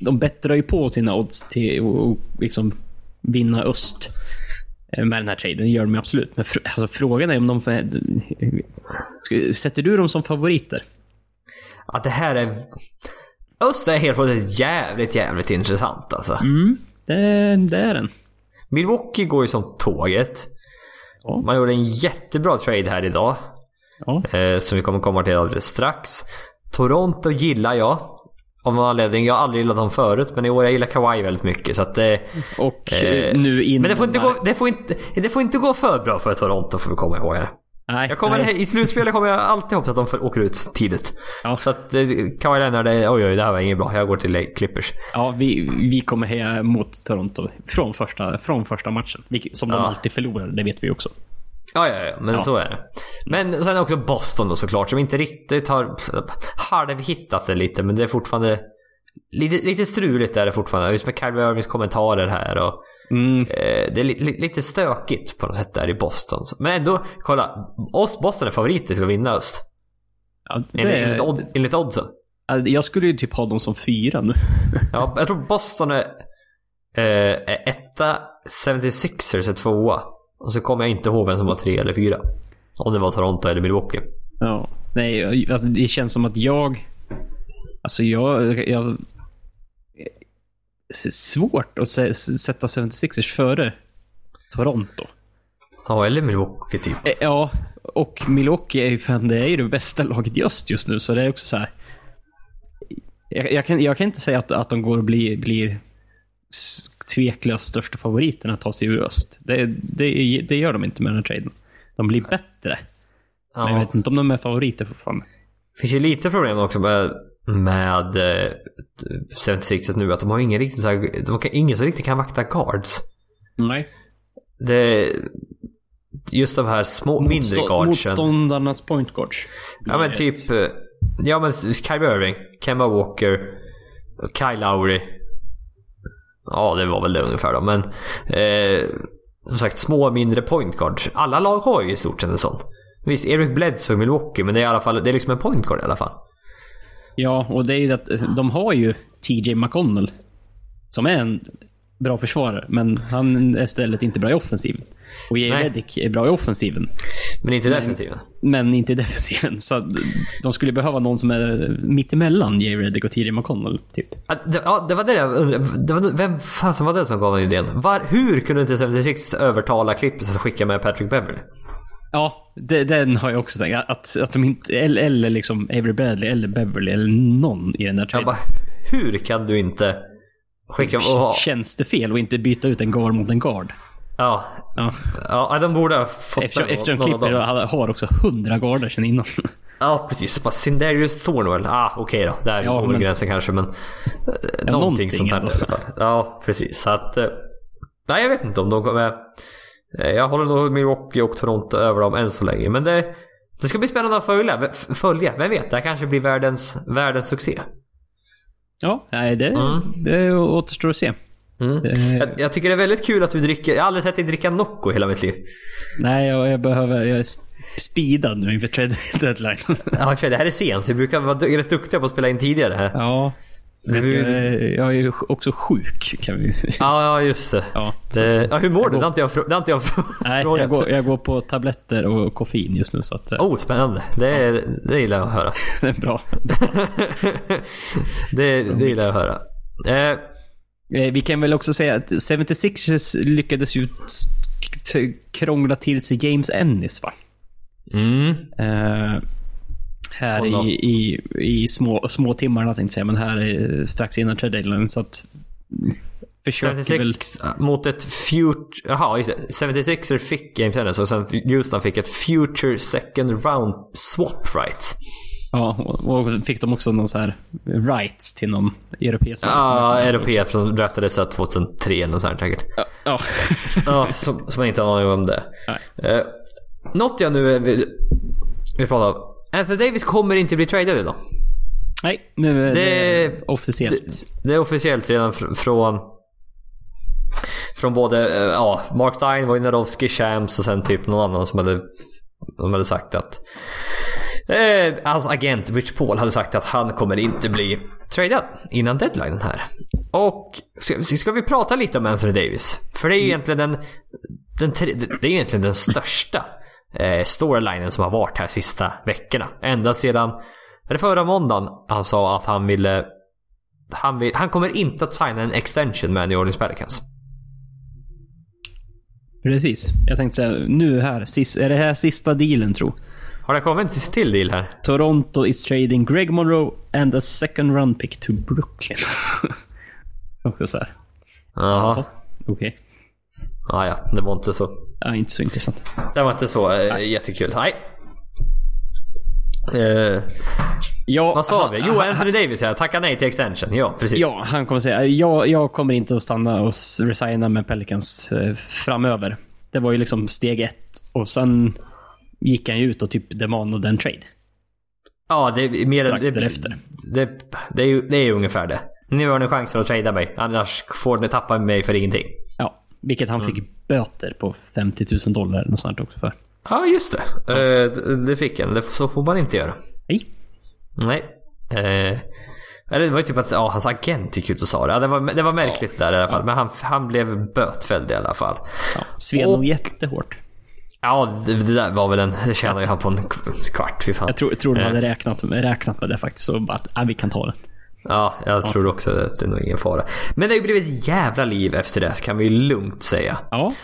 De bättrar ju på sina odds till att liksom vinna öst eh, med den här traden. Det gör de ju absolut. Men fr- alltså, frågan är om de... Sätter du dem som favoriter? Att det här är... Öst är helt plötsligt jävligt, jävligt intressant alltså. Mm, det, det är den. Milwaukee går ju som tåget. Ja. Man gjorde en jättebra trade här idag. Ja. Eh, som vi kommer komma till alldeles strax. Toronto gillar jag. Av någon anledning. Jag har aldrig gillat dem förut. Men i år jag gillar Kawhi väldigt mycket. Så att det... Och Eh, eh, nu in... Men det får, inte gå, det, får inte, det får inte gå för bra för Toronto får vi komma ihåg här. Nej, Jag kommer, nej. I slutspelet kommer jag alltid hoppas att de åker ut tidigt. Ja. Så att eh, Kawhi Leonard, det- oj oj det här var inget bra. Jag går till Clippers. Ja, vi, vi kommer heja mot Toronto från första, från första matchen. Som de Ja. alltid förlorar, det vet vi också. Ja, ja, ja, men Ja. så är det. Men sen också Boston då såklart, som inte riktigt har halvhittat det lite, men det är fortfarande lite, lite struligt är det fortfarande. Just med Kyrie Irvings kommentarer här och Mm. eh, det är li, li, lite stökigt på något sätt där i Boston. Men ändå, kolla. Boston är favoriter till att vinna öst. Ja, det, enligt, odd, enligt oddsen. Jag skulle ju typ ha dem som fyra nu. Ja, jag tror Boston är, eh, är etta, 76ers är tvåa. Och så kommer jag inte ihåg vem som var tre eller fyra. Om det var Toronto eller Milwaukee. Ja. Nej, alltså, det känns som att jag... Alltså jag... jag svårt att sä- sätta 76ers före Toronto. Ja, eller Milwaukee typ. Eh, Ja, och Milwaukee är ju fan, det är ju det bästa laget i öst just nu, så det är också så här. Jag, jag, kan, jag kan inte säga att, att de går och blir, blir tveklöst största favoriten att ta sig ur öst. Det, det, det gör de inte med den här traden. De blir bättre. Men jag Ja. vet inte om de är favoriter fortfarande. Det finns ju lite problem också med, med eh, 76ers nu. Att de har ingen riktigt så här, de kan, ingen som riktigt kan vakta guards. Nej. Det, just de här små, mindre Motstå- guardsen. Motståndarnas point guards. Ja men typ, eh, ja men Kyrie Irving, Kemba Walker, Kyle Lowry. Ja det var väl det ungefär då men eh, som sagt små mindre point guards. Alla lag har ju i stort sett en sån. Visst, Eric Bledsoe i Milwaukee men det är i alla fall, det är liksom en point guard i alla fall. Ja, och det är ju att eh, de har ju TJ McConnell. Som är en bra försvarare, men han är istället inte bra i offensiven. Och J. Nej. Redick är bra i offensiven, Men inte defensiven. men inte i defensiven. Så de skulle behöva någon som är mittemellan J. Redick och TJ McConnell, typ. Ja, det, ja, det var det jag undrade. Vem fasen var det som gav den idén? Var, hur kunde inte 76 övertala Clippers att skicka med Patrick Beverly? Ja, det, den har jag också sagt. Att, att de inte... Eller, eller liksom Avery Bradley eller Beverly eller någon i den där Jag traden. bara, hur kan du inte skicka... Och, Känns det fel att inte byta ut en guard mot en guard? ja, Ja. ja, de borde ha fått Eftersom, den, eftersom Clipper har också hundra guardar sedan innan. Ja, precis. Bara Sindarius Thornwell. Ah, okej då. Där Ja, går men- gränsen kanske, men... eh, någonting någonting sånt här. Ja, precis. Så att... eh, Nej, jag vet inte om de kommer... eh, Jag håller nog Milwaukee och Toronto över dem än så länge. Men det, det ska bli spännande att följa. Följa. Vem vet, det här kanske blir världens, världens succé. Ja, det, Mm. det återstår att se. Mm. Eh, Jag, jag tycker det är väldigt kul att du dricker... Jag har aldrig sett dig dricka Nocco hela mitt liv. Nej, jag, jag behöver... Jag är speedad nu inför trade deadline. Ja, det här är sent, så vi brukar vara rätt duktiga på att spela in tidigare här. ja. Det Jag, blir- är- jag är ju också sjuk, kan vi... Ja, ja just det. Ja. det ja, hur mår du? går- Det har inte jag, det har inte jag Nej, frågat. jag går, jag går på tabletter och koffein just nu, så att, eh, Oh, spännande. Det, det gillar jag att höra. det är bra. det, det gillar jag att höra. Eh, Eh, Vi kan väl också säga att 76ers lyckades ju krångla till sig James Ennis, va? mm. Eh, här i, i, i små, små timmar, tänkte jag säga, men här är strax innan trade deadline, så att... Försöker väl... 76 mot ett future... Jaha, just det. 76er fick James Ennis och sen Houston fick ett future second round swap rights. Ja, och fick de också någon så här rights till någon europeisk Ja, europé som draftades så här 2003 eller något sånt säkert. Ja, ja. Ja, som, som jag inte har en aning om det. Nej. Eh, något jag nu vill, vill prata om. Anthony Davis kommer inte bli tradad idag. Nej, nu är det, Det- officiellt. Det, det är officiellt redan fr- från från både eh, ja, Mark Stein, Wojnarowski, Shams och sen typ någon annan som hade, de hade sagt att eh, hans agent Rich Paul hade sagt att han kommer inte bli tradad innan deadline här. Och ska, ska vi prata lite om Anthony Davis? För det är ju egentligen den, den det är egentligen den största eh, storylinen som har varit här sista veckorna. Ända sedan, det förra måndagen han sa att han ville han, vill, han kommer inte att signa en extension med New Orleans Pelicans. Precis. Jag tänkte säga, nu här, sis, är det här sista dealen tro? Har det kommit till till deal här? Toronto is trading Greg Monroe and a second run pick to Brooklyn. Också så här. Jaha. Okej. Ja, ja, det var inte så. Ja, inte så intressant. Det var inte så eh, jättekul. Nej. Eh, Ja, vad sa han- vi? Jo, han- Anthony Davis ja. Tacka nej till extension. Ja, precis. Ja, han kommer säga jag, jag kommer inte att stanna och resigna med Pelicans eh, framöver. Det var ju liksom steg ett. Och sen gick han ju ut och typ demandade en trade. Ja, det är mer Strax det, därefter. Det, det, är ju, det är ju ungefär det. Nu har ni chansen att trada mig. Annars får ni tappa mig för ingenting. Ja, vilket han fick böter på 50 000 dollar något sånt också för. Ja, just det. Eh, det- fick han. Så får man inte göra. Nej. Nej. Eh, det var ju typ att ja, hans agent gick ut och sa det. Ja, det, var, det var märkligt där i alla fall. Men han, han blev bötfälld i alla fall. Ja, sved nog jättehårt. Ja, det, det där var väl en... Det tjänade ju han på en kvart. Fy fan. Jag tror, tror de Eh. hade räknat, räknat med det faktiskt och bara att ah, vi kan ta det. Ja, jag tror också att det är nog ingen fara. Men det har ju blivit ett jävla liv efter det kan vi ju lugnt säga. Ja,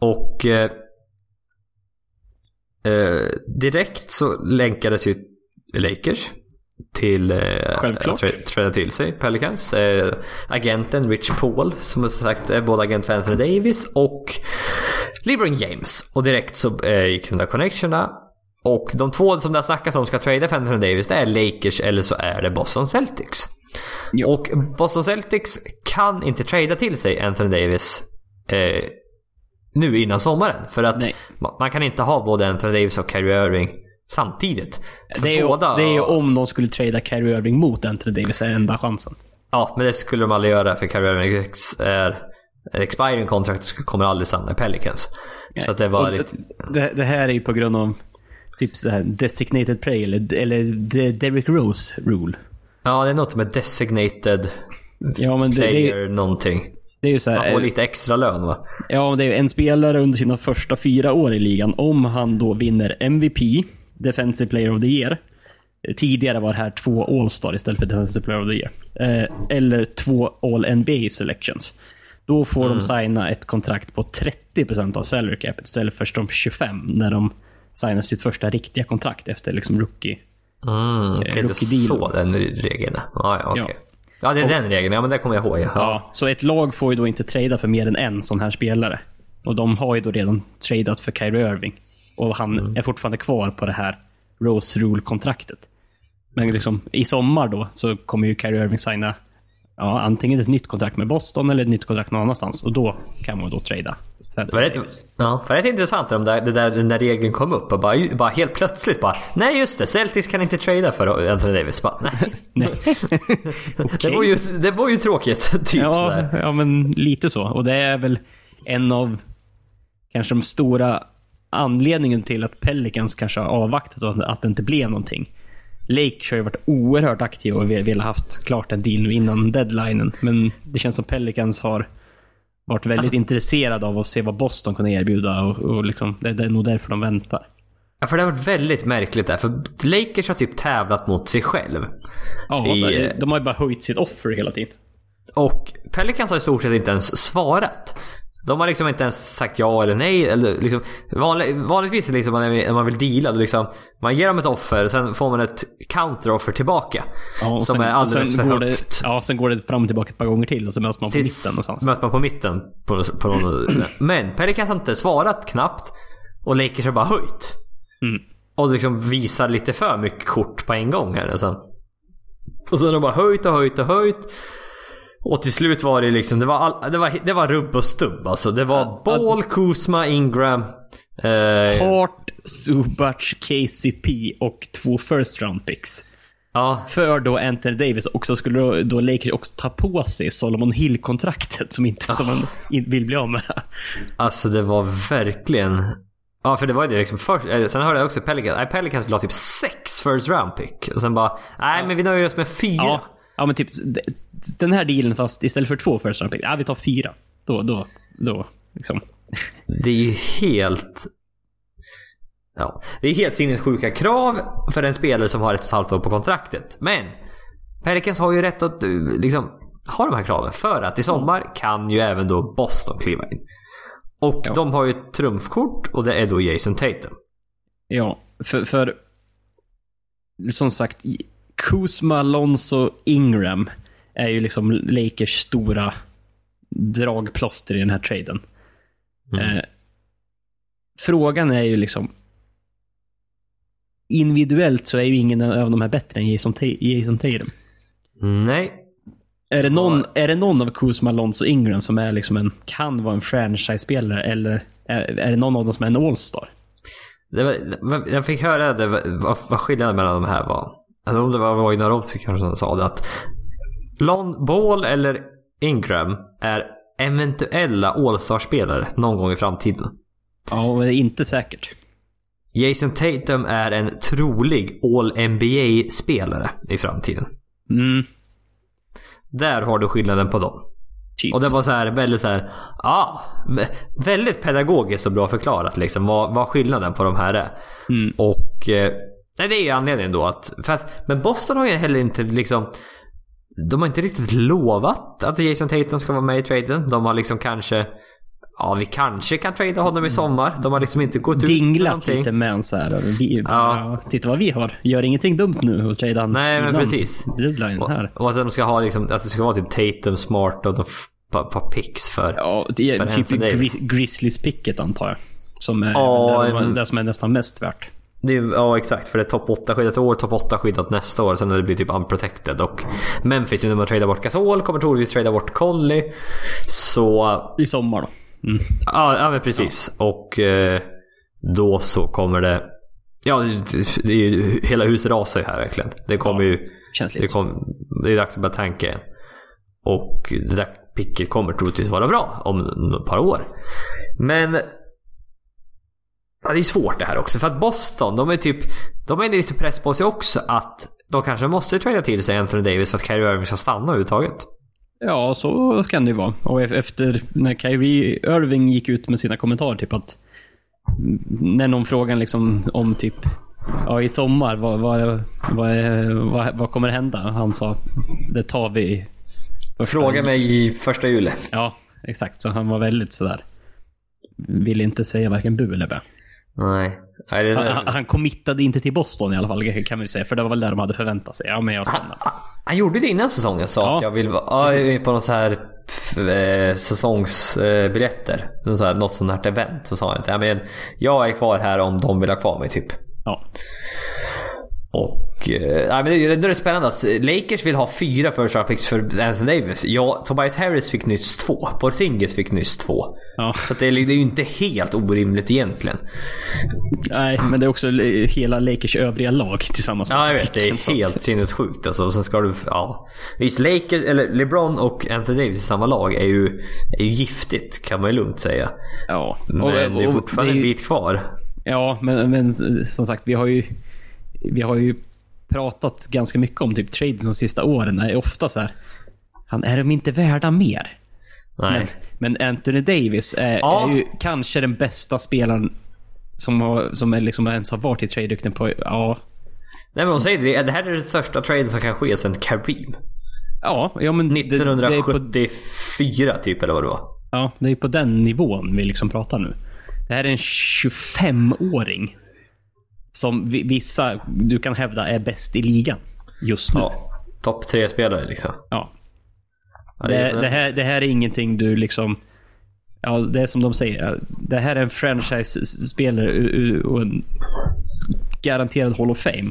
Och eh, eh, direkt så länkades ju Lakers till eh, Självklart. träda till sig Pelicans. Eh, agenten Rich Paul som har sagt är både agent för Anthony Davis och LeBron James. Och direkt så eh, gick de där connectionerna. Och de två som det har snackats om ska trada för Anthony Davis det är Lakers eller så är det Boston Celtics. Ja. Och Boston Celtics kan inte trada till sig Anthony Davis eh, nu innan sommaren. För att Nej. ma- man kan inte ha både Anthony Davis och Kyrie Irving samtidigt. För det är, ju, båda, det är ju om de skulle trada Kyrie Irving mot Anthony Davis är enda chansen. Ja, men det skulle de aldrig göra för Kyrie Irving är expiring contract kommer aldrig stanna i Pelicans. Så att det var Och det, det här är ju på grund av typ så här designated play eller, eller the Derrick Rose rule. Ja, det är något med designated Ja, men det, det, player är, någonting. det är ju så Man får lite extra lön va? Ja, det är en spelare under sina första fyra år i ligan. Om han då vinner MVP, Defensive Player of the Year. Tidigare var det här två All-Star istället för Defensive Player of the Year. Eh, eller två All-NBA Selections. Då får de signa ett kontrakt på 30% av salary cap istället för de 25 när de signar sitt första riktiga kontrakt efter liksom rookie. Mm, okej, det rookie deal. så den regeln är. Ja, okej. Ja. Ja, det är den regeln. Ja, men det kommer jag ihåg. Ja. Ja, så ett lag får ju då inte trada för mer än en sån här spelare. Och de har ju då redan tradat för Kyrie Irving. Och han är fortfarande kvar på det här Rose Rule-kontraktet. Men liksom, i sommar då så kommer ju Kyrie Irving signa ja, antingen ett nytt kontrakt med Boston eller ett nytt kontrakt någon annanstans. Och då kan man då trada. Det var rätt, ja, det var rätt intressant om det där, det där, regeln kom upp och bara, bara helt plötsligt bara Nej just det, Celtics kan inte trada för Anthony Davis. Bara, nej. nej. okay. det, var ju, det var ju tråkigt. Typ ja, sådär. ja, men lite så. Och det är väl en av kanske de stora anledningen till att Pelicans kanske har avvaktat och att det inte blev någonting. Lakers har ju varit oerhört aktiva och velat haft klart en deal nu innan deadlinen. Men det känns som Pelicans har varit väldigt alltså, intresserade av att se vad Boston kunde erbjuda och, och liksom, det, det är nog därför de väntar. Ja, för det har varit väldigt märkligt där. För Lakers har typ tävlat mot sig själv. Ja, I, de har ju bara höjt sitt offer hela tiden. Och Pelicans har i stort sett inte ens svarat. De har liksom inte ens sagt ja eller nej. Eller liksom, vanlig, vanligtvis liksom när man vill deala, då liksom, man ger dem ett offer och sen får man ett counteroffer tillbaka. Ja, som sen, är alldeles för högt. Det, ja, sen går det fram och tillbaka ett par gånger till och så möts man på mitten någonstans. möter man på mitten. På, på någon, men Pelicans har inte svarat knappt. Och Lakers har bara höjt. Mm. Och liksom visar lite för mycket kort på en gång här. Alltså. Och sen har de bara höjt och höjt och höjt. Och till slut var det liksom, det var, all, det var, det var rubb och stubb alltså. Det var ja, Ball, Kuzma, Ingram. Eh, Hart, Subac, KCP och två first round picks. Ja. För då Anthony Davis också skulle då, då Lakers också ta på sig Solomon Hill-kontraktet som inte som man vill bli av med. Alltså det var verkligen... Ja för det var ju det liksom först, eh, sen hörde jag också Pelicans, nej Pelicans vill ha typ sex first round pick. Och sen bara, nej men vi nöjer oss med fyra. Ja. Ja men typ den här dealen fast istället för två first round pick, ja vi tar fyra. Då, då, då liksom. Det är ju helt... Ja, det är helt sinnessjuka krav för en spelare som har ett och ett halvt år på kontraktet. Men Pelicans har ju rätt att liksom ha de här kraven för att i sommar kan ju även då Boston kliva in. Och ja. de har ju ett trumfkort och det är då Jason Tatum. Ja, för, för som sagt, Kuzma, Alonso, Ingram är ju liksom Lakers stora dragplåster i den här traden. Mm. Eh, frågan är ju liksom... Individuellt så är ju ingen av de här bättre än Jason, Jason Tatum. Nej. Är det, någon, är det någon av Kuzma, Alonso och Ingram som är liksom en, kan vara en franchise-spelare eller är, är det någon av dem som är en All-star? jag fick höra det, vad, vad skillnaden mellan de här var. Alltså om det var Wojnarowski kanske som sa det att Lon Ball eller Ingram är eventuella All-star-spelare någon gång i framtiden. Ja, det är inte säkert. Jason Tatum är en trolig All-NBA-spelare i framtiden. Mm. Där har du skillnaden på dem. Typ. Och det var så här väldigt så här, ja, väldigt pedagogiskt och bra förklarat liksom vad, vad skillnaden på de här är. Mm. Och eh, nej, det är anledningen då att, för att, men Boston har ju heller inte liksom de har inte riktigt lovat att Jason Tatum ska vara med i traden. De har liksom kanske Ja, vi kanske kan trada honom i sommar. De har liksom inte gått ut med Dinglat lite med en så här. Vi, ja. Titta vad vi har. Gör ingenting dumt nu och trada Nej, men precis. Deadline här. Och, och att de ska ha liksom, att det ska vara typ Tatum, Smart och ett par picks för Ja, det är typ Gris Grizzlies picket antar jag. Som är ja, det, det som är nästan mest värt. Det är, ja exakt, för det är topp 8 skyddat i år, topp 8 skyddat nästa år. Sen när det blir typ unprotected. Och Memphis, nu när man tradar bort Gasol, kommer troligtvis trada bort Conley. Så... I sommar då? Mm. Ja, ja men precis. Ja. Och eh, då så kommer det... Ja, det, det är ju, hela huset rasar ju här verkligen. Det kommer ja, ju... Känns det, kom, det är dags att börja tanka igen. Och det där picket kommer troligtvis vara bra om ett par år. Men Ja, det är svårt det här också. För att Boston, de är typ... De har lite press på sig också att de kanske måste trada till sig Anthony Davis för att Kyrie Irving ska stanna överhuvudtaget. Ja, så kan det ju vara. Och efter när Kyrie Irving gick ut med sina kommentarer, typ att... När någon frågar liksom om typ... Ja, i sommar, vad, vad, vad, vad, vad kommer hända? Han sa, det tar vi... Fråga mig i första juli. Ja, exakt. Så han var väldigt sådär... Ville inte säga varken bu eller bä. Nej. Han, han committade inte till Boston i alla fall kan vi säga. För det var väl där de hade förväntat sig. Ja, men jag stannar. Han, han gjorde det innan säsongen. Sa ja. att jag vill vara på någon så här eh, säsongsbiljetter. Något sånt här event. Så sa han inte. Ja, men jag är kvar här om de vill ha kvar mig typ. Ja. Och eh, men det är ändå rätt spännande att Lakers vill ha fyra first round picks för Anthony Davis. Ja, Tobias Harris fick nyss två. Porzingis fick nyss två. Ja. Så det, är, det är ju inte helt orimligt egentligen. Nej, men det är också hela Lakers övriga lag tillsammans med Ja, jag vet. Det är helt sinnessjukt alltså. Sen ska du... Ja. Visst, Lakers, eller LeBron och Anthony Davis i samma lag är ju, är ju giftigt kan man ju lugnt säga. Ja. Men Och- det är och fortfarande det är en ju- bit kvar. Ja, men, men som sagt, vi har ju... Vi har ju pratat ganska mycket om typ trades de sista åren. Det är ofta så här... Han, är de inte värda mer? Nej. Men, men Anthony Davis är, Ja. är ju kanske den bästa spelaren som, har, som är liksom ens har varit i trade på... Ja. Nej men hon säger det. Det här är den största traden som kan ske sedan Kareem. Ja, ja men... det- det är på- 1974 typ eller vad det var. Ja, det är på den nivån vi liksom pratar nu. Det här är en 25-åring. Som vi- vissa, du kan hävda, är bäst i ligan. Just nu. Ja. Topp tre spelare liksom. Ja. Ja, Det, det, här, det här är ingenting du liksom... Ja, det är som de säger. Det här är en franchise-spelare och en garanterad Hall of Fame.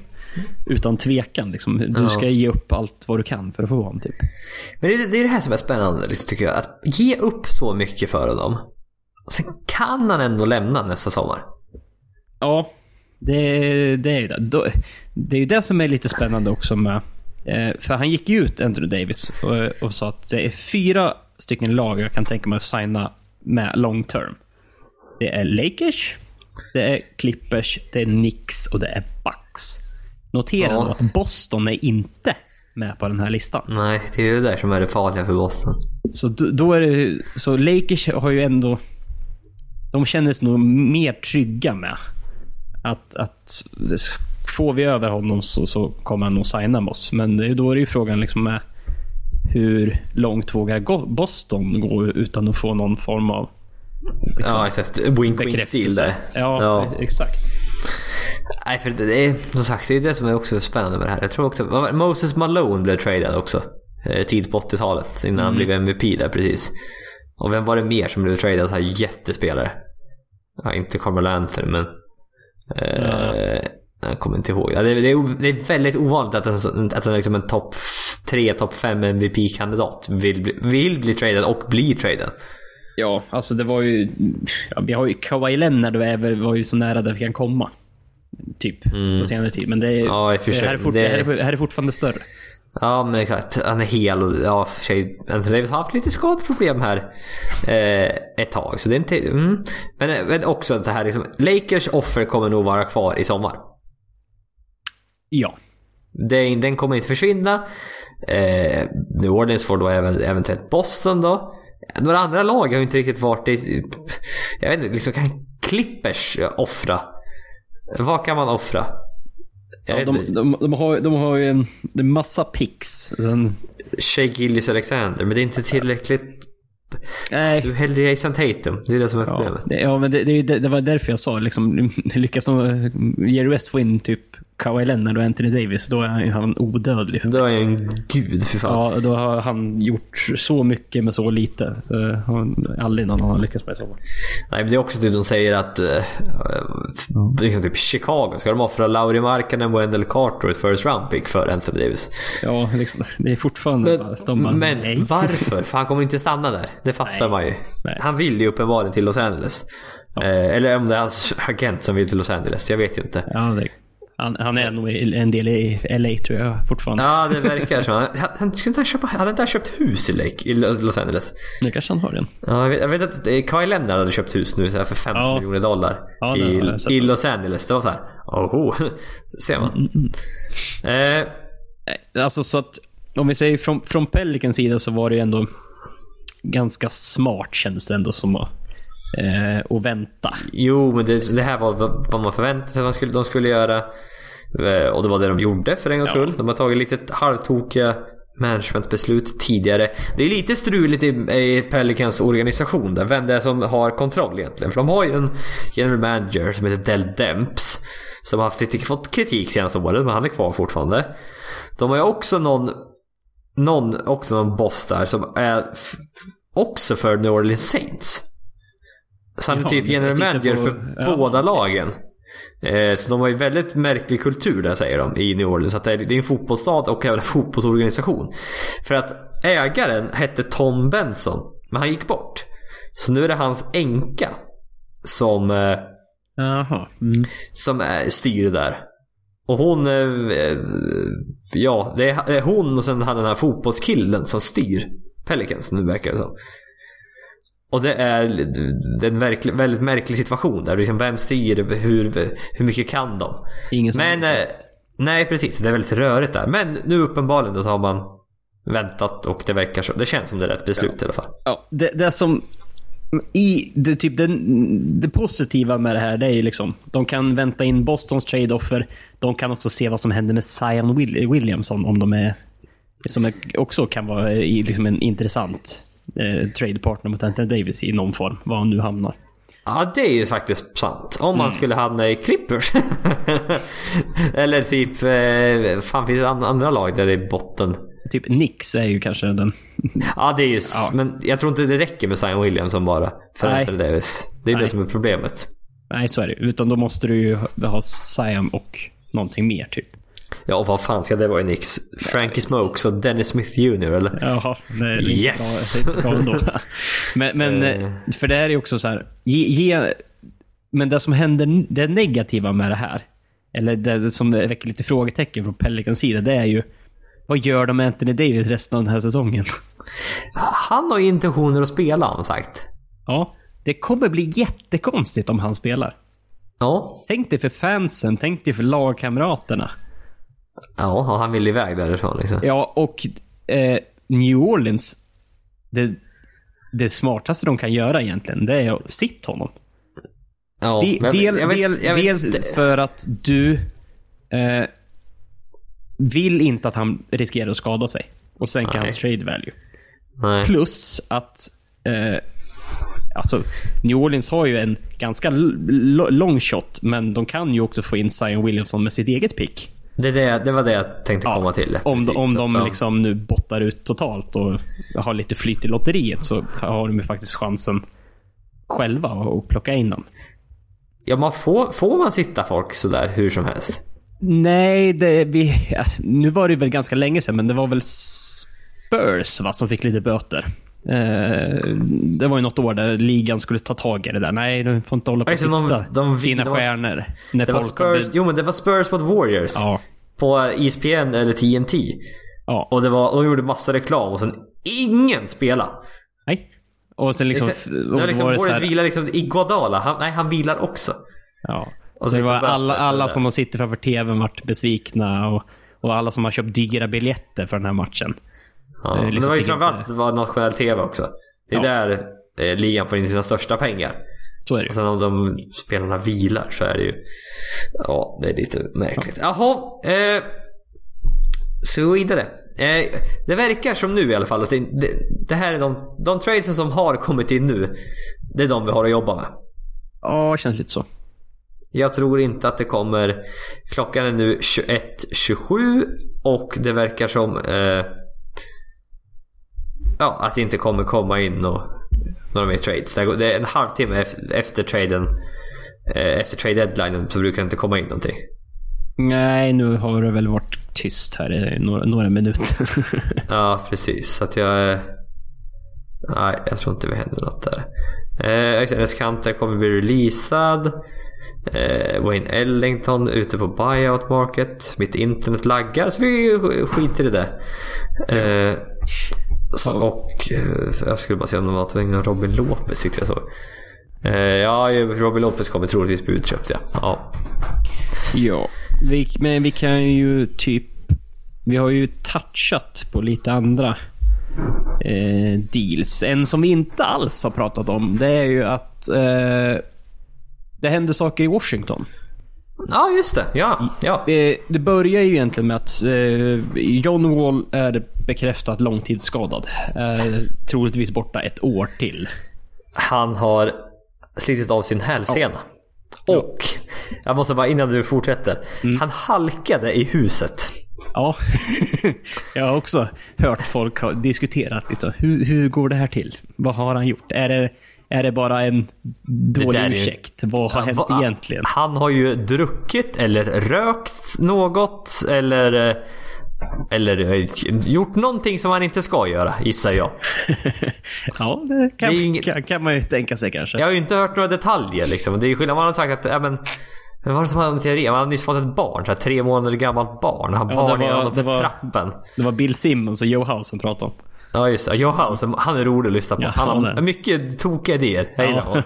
Utan tvekan. Liksom. Du ska ge upp allt vad du kan för att få honom. Typ. Men det, det är det här som är spännande liksom, tycker jag. Att ge upp så mycket för honom. Och sen kan han ändå lämna nästa sommar. Ja, det, det är ju det. Är ju det som är lite spännande också med... Eh, för han gick ju ut, Anthony Davis, och, och sa att det är fyra stycken lag jag kan tänka mig att signa med long term. Det är Lakers, det är Clippers, det är Knicks och det är Bucks. Notera Ja. att Boston är inte med på den här listan. Nej, det är ju det där som är det farliga för Boston. Så då är det... Så Lakers har ju ändå... De känner sig nog mer trygga med att, att får vi över honom så, så kommer han nog signa med oss. Men det, då är det ju frågan liksom med hur långt vågar Boston gå utan att få någon form av Ja, exakt. Wink wink bekräftelse? där. Ja, Ja. exakt. Nej, för det är som sagt, det är det som är också spännande med det här. Jag tror också Moses Malone blev tradad också. eh, Tidigt på 80-talet innan han blev MVP där precis. Och vem var det mer som blev tradad? Så här jättespelare. Ja, inte Carmelo Anthony men... Eh, Jag kommer inte ihåg. Det, är, det, är, det är väldigt ovanligt att en, att en, liksom en topp 3, topp 5 MVP-kandidat vill bli, vill bli tradad och blir tradad. Ja, alltså det var ju... Ja, vi har ju Kawhi Leonard var ju så nära där vi kan komma. Typ, på senare tid. Men det, är, Mm. Ja, det, här är fort, Det- här är, här är fortfarande större. Ja men exakt. Han är hel och ja, för sig, Anthony Davis har haft lite skadeproblem här eh, ett tag. Så det är inte... Mm. Men, men också att det här liksom, Lakers offer kommer nog vara kvar i sommar. Ja. Det, den kommer inte försvinna. Eh, New Orleans får då även, eventuellt Boston då. Några andra lag har ju inte riktigt varit i... Jag vet inte, liksom kan Clippers offra? Vad kan man offra? Ja, de, de, de, har, de har ju en, en massa picks. Sen, Shea Gillis Alexander, men det är inte tillräckligt. nej. Du hellre Jason Tatum. Det är det som är Ja, problemet. det, ja, men det, det, det, det var därför jag sa liksom, lyckas de, Jerry West få in typ Kawhi Leonard och Anthony Davis, då är han- han odödlig. Då är jag en gud för fan. Ja, då har han gjort så mycket med så lite. Så har aldrig någon annan lyckats med så. Nej, men det är också typ de säger att uh, liksom typ Chicago, ska de offra Lauri Markkanen, Wendell Carter och ett first round pick för Anthony Davis? Ja, liksom, det är fortfarande bara, de bara, men nej. varför? För han kommer inte stanna där. Det fattar Nej. man ju. Nej. Han vill ju uppenbarligen till Los Angeles. Eh, eller om det är hans agent som vill till Los Angeles. Jag vet ju inte. Ja, det, han, han är nog en del i LA tror jag fortfarande. Ja, det verkar som. Han, han skulle inte han hade inte ha köpt hus i, Lake, i Los Angeles. Nu kanske han har den. Ja, jag, vet, jag vet att eh, Kawhi Leonard hade köpt hus nu så för 50 Ja. miljoner dollar Ja, i, i Los Angeles. Det var så här. Oho, ser man. Mm, Eh, Alltså så att, om vi säger från, från Pelicans sida så var det ju ändå ganska smart kändes det ändå som att, eh, att vänta. jo, men det, det här var vad man förväntade sig att skulle, de skulle göra. Eh, och det var det de gjorde för en gångs Ja. skull. De har tagit lite halvtokiga managementbeslut tidigare. Det är lite struligt i, i Pelicans organisation där. Vem det är som har kontroll egentligen. För de har ju en general manager som heter Del Demps. Som har haft lite, fått kritik senaste året men han är kvar fortfarande. De har ju också någon, någon, också någon boss där som är också för New Orleans Saints. Så han är typ general manager på- för ja. båda lagen. Eh, så de har ju väldigt märklig kultur där säger de i New Orleans. Att det är, en fotbollsstad och även en fotbollsorganisation. För att ägaren hette Tom Benson. Men han gick bort. Så nu är det hans änka som, eh. Mm. som är, styr där. Och hon, eh, eh, ja det är, det är hon och sen han den här fotbollskillen som styr Pelicans nu verkar det som. Och det är, det är en verkl, väldigt märklig situation där. Liksom vem styr? Hur, hur mycket kan de? Ingen som Men, eh, nej precis. Det är väldigt rörigt där. Men nu uppenbarligen då så har man väntat och det verkar så. Det känns som det är rätt beslut i alla fall. Ja, det, det som... I det, typ den, det positiva med det här, det är ju liksom... De kan vänta in Bostons trade-offer. De kan också se vad som händer med Zion Will, Williamson om de är... Som är, också kan vara liksom en intressant eh, trade-partner mot Anthony Davis i någon form. Var han nu hamnar. Ja, det är ju faktiskt sant. Om man skulle hamna i Clippers. Eller typ, eh, fan finns det an- andra lag där det är botten? Typ Nix är ju kanske den... Ja, det är ju... Ja. Men jag tror inte det räcker med Zion Williamson bara. För Nej. Anthony Davis. Det är Nej. det som är problemet. Nej, så är det Utan då måste du ju ha- ha Zion och någonting mer typ. Ja, och vad fan ska det vara i Knicks? Frankie Smokes och Dennis Smith Jr eller? Jaha, det är inte Yes! bra, inte bra men, men Eh. eh, för det här är också så här. Ge, ge, men det som händer, det negativa med det här, eller det som väcker lite frågetecken från Pelicans sida, det är ju vad gör de med Anthony Davis resten av den här säsongen? Han har ju intentioner att spela har han sagt. Ja, det kommer bli jättekonstigt om han spelar. Ja. Tänk dig för fansen, tänk dig för lagkamraterna. Ja, han vill iväg därifrån liksom. Ja, och eh, New Orleans, det, det smartaste de kan göra egentligen, det är att sitta honom. Ja, De, men del, jag vet- del, jag vet dels för att du eh, vill inte att han riskerar att skada sig och sänka Nej. hans trade value. Nej. Plus att eh, alltså, New Orleans har ju en ganska long shot, men de kan ju också få in Zion Williamson med sitt eget pick. Det, det, det var det jag tänkte komma till. Om, Precis, om så de ja. liksom nu bottar ut totalt och har lite flyt i lotteriet så har de ju faktiskt chansen själva att plocka in dem. Ja, man får, får man sitta folk sådär hur som helst? Nej, det, vi, alltså, nu var det väl ganska länge sedan, men det var väl Spurs va, som fick lite böter. Eh, det var ju något år där ligan skulle ta tag i det där. Nej, de får inte hålla på och Alltså, de- de- sina det var- stjärnor. När Det folk Spurs, jo men det var Spurs mot Warriors. Ja, På ESPN eller TNT. ja. Och det var, och de gjorde massa reklam och sen ingen spela. Nej. Och sen liksom... det, och då liksom Warriors här, vilar liksom Iguodala. Han, nej, han vilar också. ja. Och Så det var de alla, alla som har sitter framför TVn vart besvikna och, och alla som har köpt dyra biljetter för den här matchen. Ja, Eh, men liksom det var ju fick framförallt inte- det var nationell TV också. Det är Ja. där eh, ligan får in sina största pengar. Så är det Och ju. sen om de spelarna vilar så är det ju... Ja, det är lite märkligt. Jaha. Eh, så vidare. Eh, det verkar som nu i alla fall att det, det, det här är de, de tradesen som har kommit in nu. Det är de vi har att jobba med. Ja, känns lite så. Jag tror inte att det kommer... Klockan är nu 21.27 och det verkar som... Eh, ja, att det inte kommer komma in några, några mer trades. Det är en halvtimme ef- efter traden. Eh, efter trade deadlinen så brukar det inte komma in någonting. Nej, nu har det väl varit tyst här i några, några minuter. Ja, precis. Så att jag... Nej, jag tror inte det händer något där. Eh, Kanter kommer bli releasad. Eh, Wayne Ellington ute på buyout market. Mitt internet laggar så vi skiter i det. Eh, så, och eh, jag skulle bara säga om var tvungna Robin Lopez tyckte jag så. Eh, ja, Robin Lopez kommer troligtvis bli utköpt ja. ja. ja, vi, men vi kan ju typ... Vi har ju touchat på lite andra eh, deals. En som vi inte alls har pratat om, det är ju att eh, det händer saker i Washington. Ja, just det. Ja, ja. Eh, det börjar ju egentligen med att eh, John Wall är bekräftat långtidsskadad. Eh, troligtvis borta ett år till. Han har slitit av sin hälsena. Och, jag måste bara innan du fortsätter. Han halkade i huset. Ja, jag har också hört folk ha diskuterat lite. Hur, hur går det här till? Vad har han gjort? Är det, är det bara en dålig ju- ursäkt? Vad har hänt Va- egentligen? Han har ju druckit eller rökt något eller... Eller gjort någonting som han inte ska göra, gissar jag. ja, det kan, Det inget- kan, kan man ju tänka sig kanske. Jag har ju inte hört några detaljer liksom. Det är ju skillnad. Man har sagt att, ja men... Vad var det som hade en teori? Man hade nyss fått ett barn. Så här, tre månader gammalt barn. Han Ja, barn var- det var- trappen. Det var Bill Simmons och Joe House som pratade om. Ja just det. Joe House, han är rolig att lyssna på. Ja, han har mycket tokiga idéer. Jag.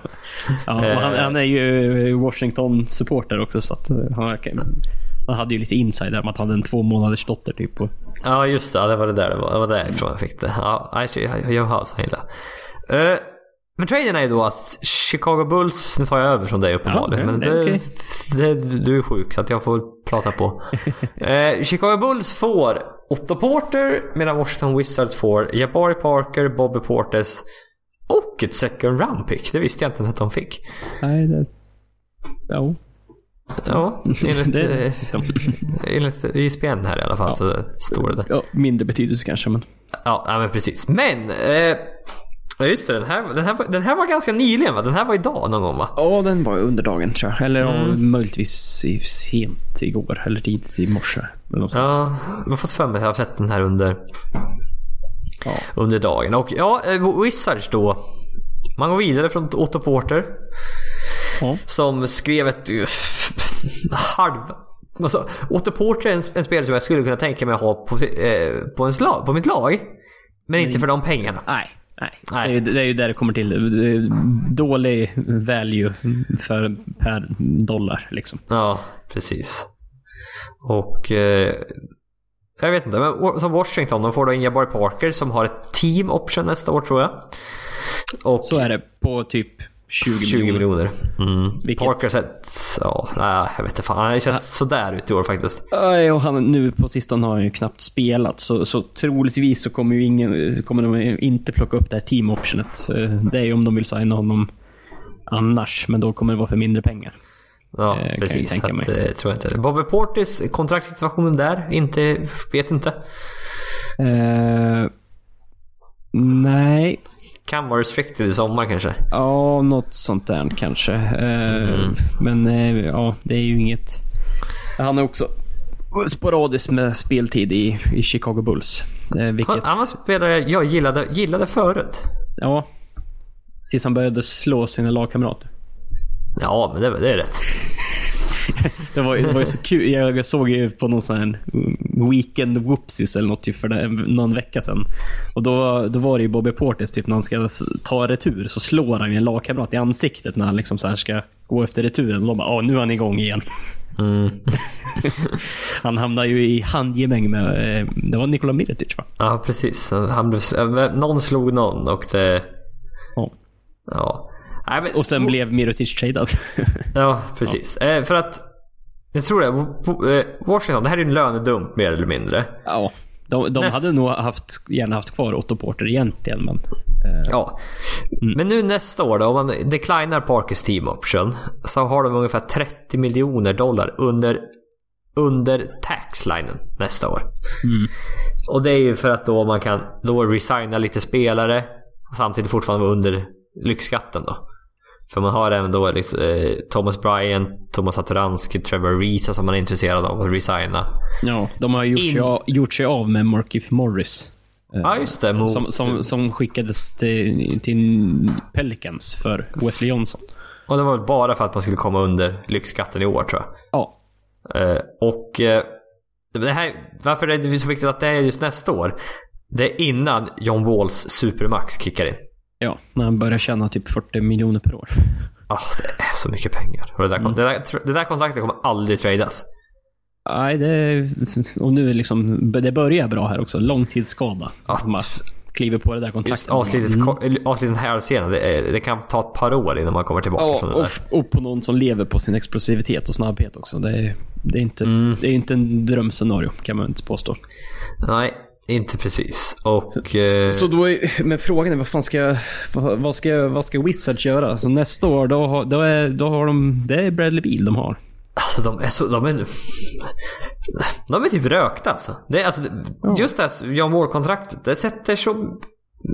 Ja, och han, Eh. han är ju Washington-supporter också så att eh, han, verkar- han hade ju lite inside där han hade en två månaders dotter typ. Och, Ja just det, det var det där det var. Det var därifrån jag fick det. Ja, Joe House han gillar. Uh, men traden är ju då att Chicago Bulls, nu tar jag över från dig uppenbarligen. Ja, men det är det, du är sjuk så att jag får prata på. Eh, Chicago Bulls får Otto Porter medan Washington Wizards får Jabari Parker, Bobby Portes och ett second round pick. Det visste jag inte ens att de fick. nej, det... Ja. Ja, enligt, Det- eh, enligt ISBN här i alla fall så står det där. ja. Mindre betydelse kanske men. Ja, ja men precis. Men! Eh, ja, just det, den här, den, här, den här var ganska nyligen va? Den här var idag någon gång va? Ja, den var under dagen tror jag. Eller ja, Mm. möjligtvis sent igår eller tidigt i morse. Ja, jag har fått för mig att jag har sett den här under, Ja. under dagen. Och ja, eh, Wizards då. Man går vidare från Otto Porter. Som skrev ett uh, halv... Alltså, Otto Porter är en, en spelare som jag skulle kunna tänka mig att ha på, eh, på, en slag, på mitt lag. Men inte för de pengarna. Nej. Nej, Nej. Det, är, ju- det är ju där det kommer till. Dålig value för, per dollar liksom. Ja, precis. Och... Eh, jag vet inte, men som Washington, de får då in Jabari Parker som har ett team option nästa år tror jag. Och Så är det på typ 20, 20 miljoner. Mm. Vilket- Parker har sett... Ja, nej, jag vet inte fan. Han har sett sådär ut i år faktiskt. Nej, och han, nu på sistone har han ju knappt spelat. Så, så troligtvis så kommer ju ingen, kommer de inte plocka upp det här team optionet. Eh, Det är ju om de vill signa honom annars, men då kommer det vara för mindre pengar. Ja, Eh, kan jag precis. tänka så mig. Att, eh, tror jag inte. Bobby Portis, kontraktssituationen där? Inte... Vet inte. Eh, nej, Kan vara restricted i sommar kanske. ja, något sånt där kanske. Eh, Men eh, ja, det är ju inget... Han är också sporadiskt med speltid i, i Chicago Bulls. Eh, vilket, Han, han var spelare jag gillade, gillade förut. ja, tills han började slå sina lagkamrater. Ja, men det, det är rätt. Det var, det var ju så kul. Jag såg ju på någon sån här weekend whoopsies eller något typ för det, någon vecka sedan. Och då, då var det ju Bobby Portis typ när han ska ta retur så slår han ju en lagkamrat i ansiktet när han liksom så här ska gå efter returen. Och de bara, "Ja, nu är han igång igen. Mm. Han hamnar ju i handgemäng med, eh, det var Nikola Miletic va? Ja, precis. Han blev, eh, någon slog någon och det... Ja. Ja. Nej, men, Och sen blev Mirotic tradad. Ja, precis. Eh, för att... Jag tror det. eh, Washington, det här är ju en lönedump mer eller mindre. ja. De, de Näst- hade nog haft, gärna haft kvar Otto Porter egentligen men... Eh, Ja. Men nu nästa år då, om man declinar Parkers team option. Så har de ungefär 30 miljoner dollar under, under taxlinen nästa år. Och det är ju för att då man kan då resigna lite spelare. Samtidigt fortfarande vara under lyxskatten då. För man har även då liksom, eh, Thomas Bryant, Thomas Satoransky, Trevor Risa som man är intresserad av att resigna. Ja, de har gjort, In- sig av, gjort sig av med Markif Morris. Eh, Ja just det. Mot, Som, som, som skickades till, till Pelicans för Wesley Johnson. Och det var väl bara för att man skulle komma under lyxskatten i år tror jag. Ja. Eh, och eh, det här, varför är det så viktigt att det är just nästa år? Det är innan John Walls supermax kickar in. Ja, när han börjar tjäna typ 40 miljoner per år. Ah, det är så mycket pengar. Och det, där, det, där, det där kontraktet kommer aldrig tradas. Nej, det... Och nu är liksom... Det börjar bra här också. Långtidsskada. Att man kliver på det där kontraktet. Just avslutet, Mm. avslutet här scenen, det, det kan ta ett par år innan man kommer tillbaka Ja, från det och, och på någon som lever på sin explosivitet och snabbhet också. Det är, det är, inte, Mm. det är inte en drömscenario, kan man inte påstå. Nej, inte precis. Och... Eh, Så då är, men frågan är vad fan ska, vad, vad ska, vad ska Wizards göra? Så nästa år, då, har- då, är, då har de, det är Bradley Beal de har. Alltså de är så... De är, de är typ rökta alltså. Det alltså det- just det här John Wall-kontraktet, det sätter så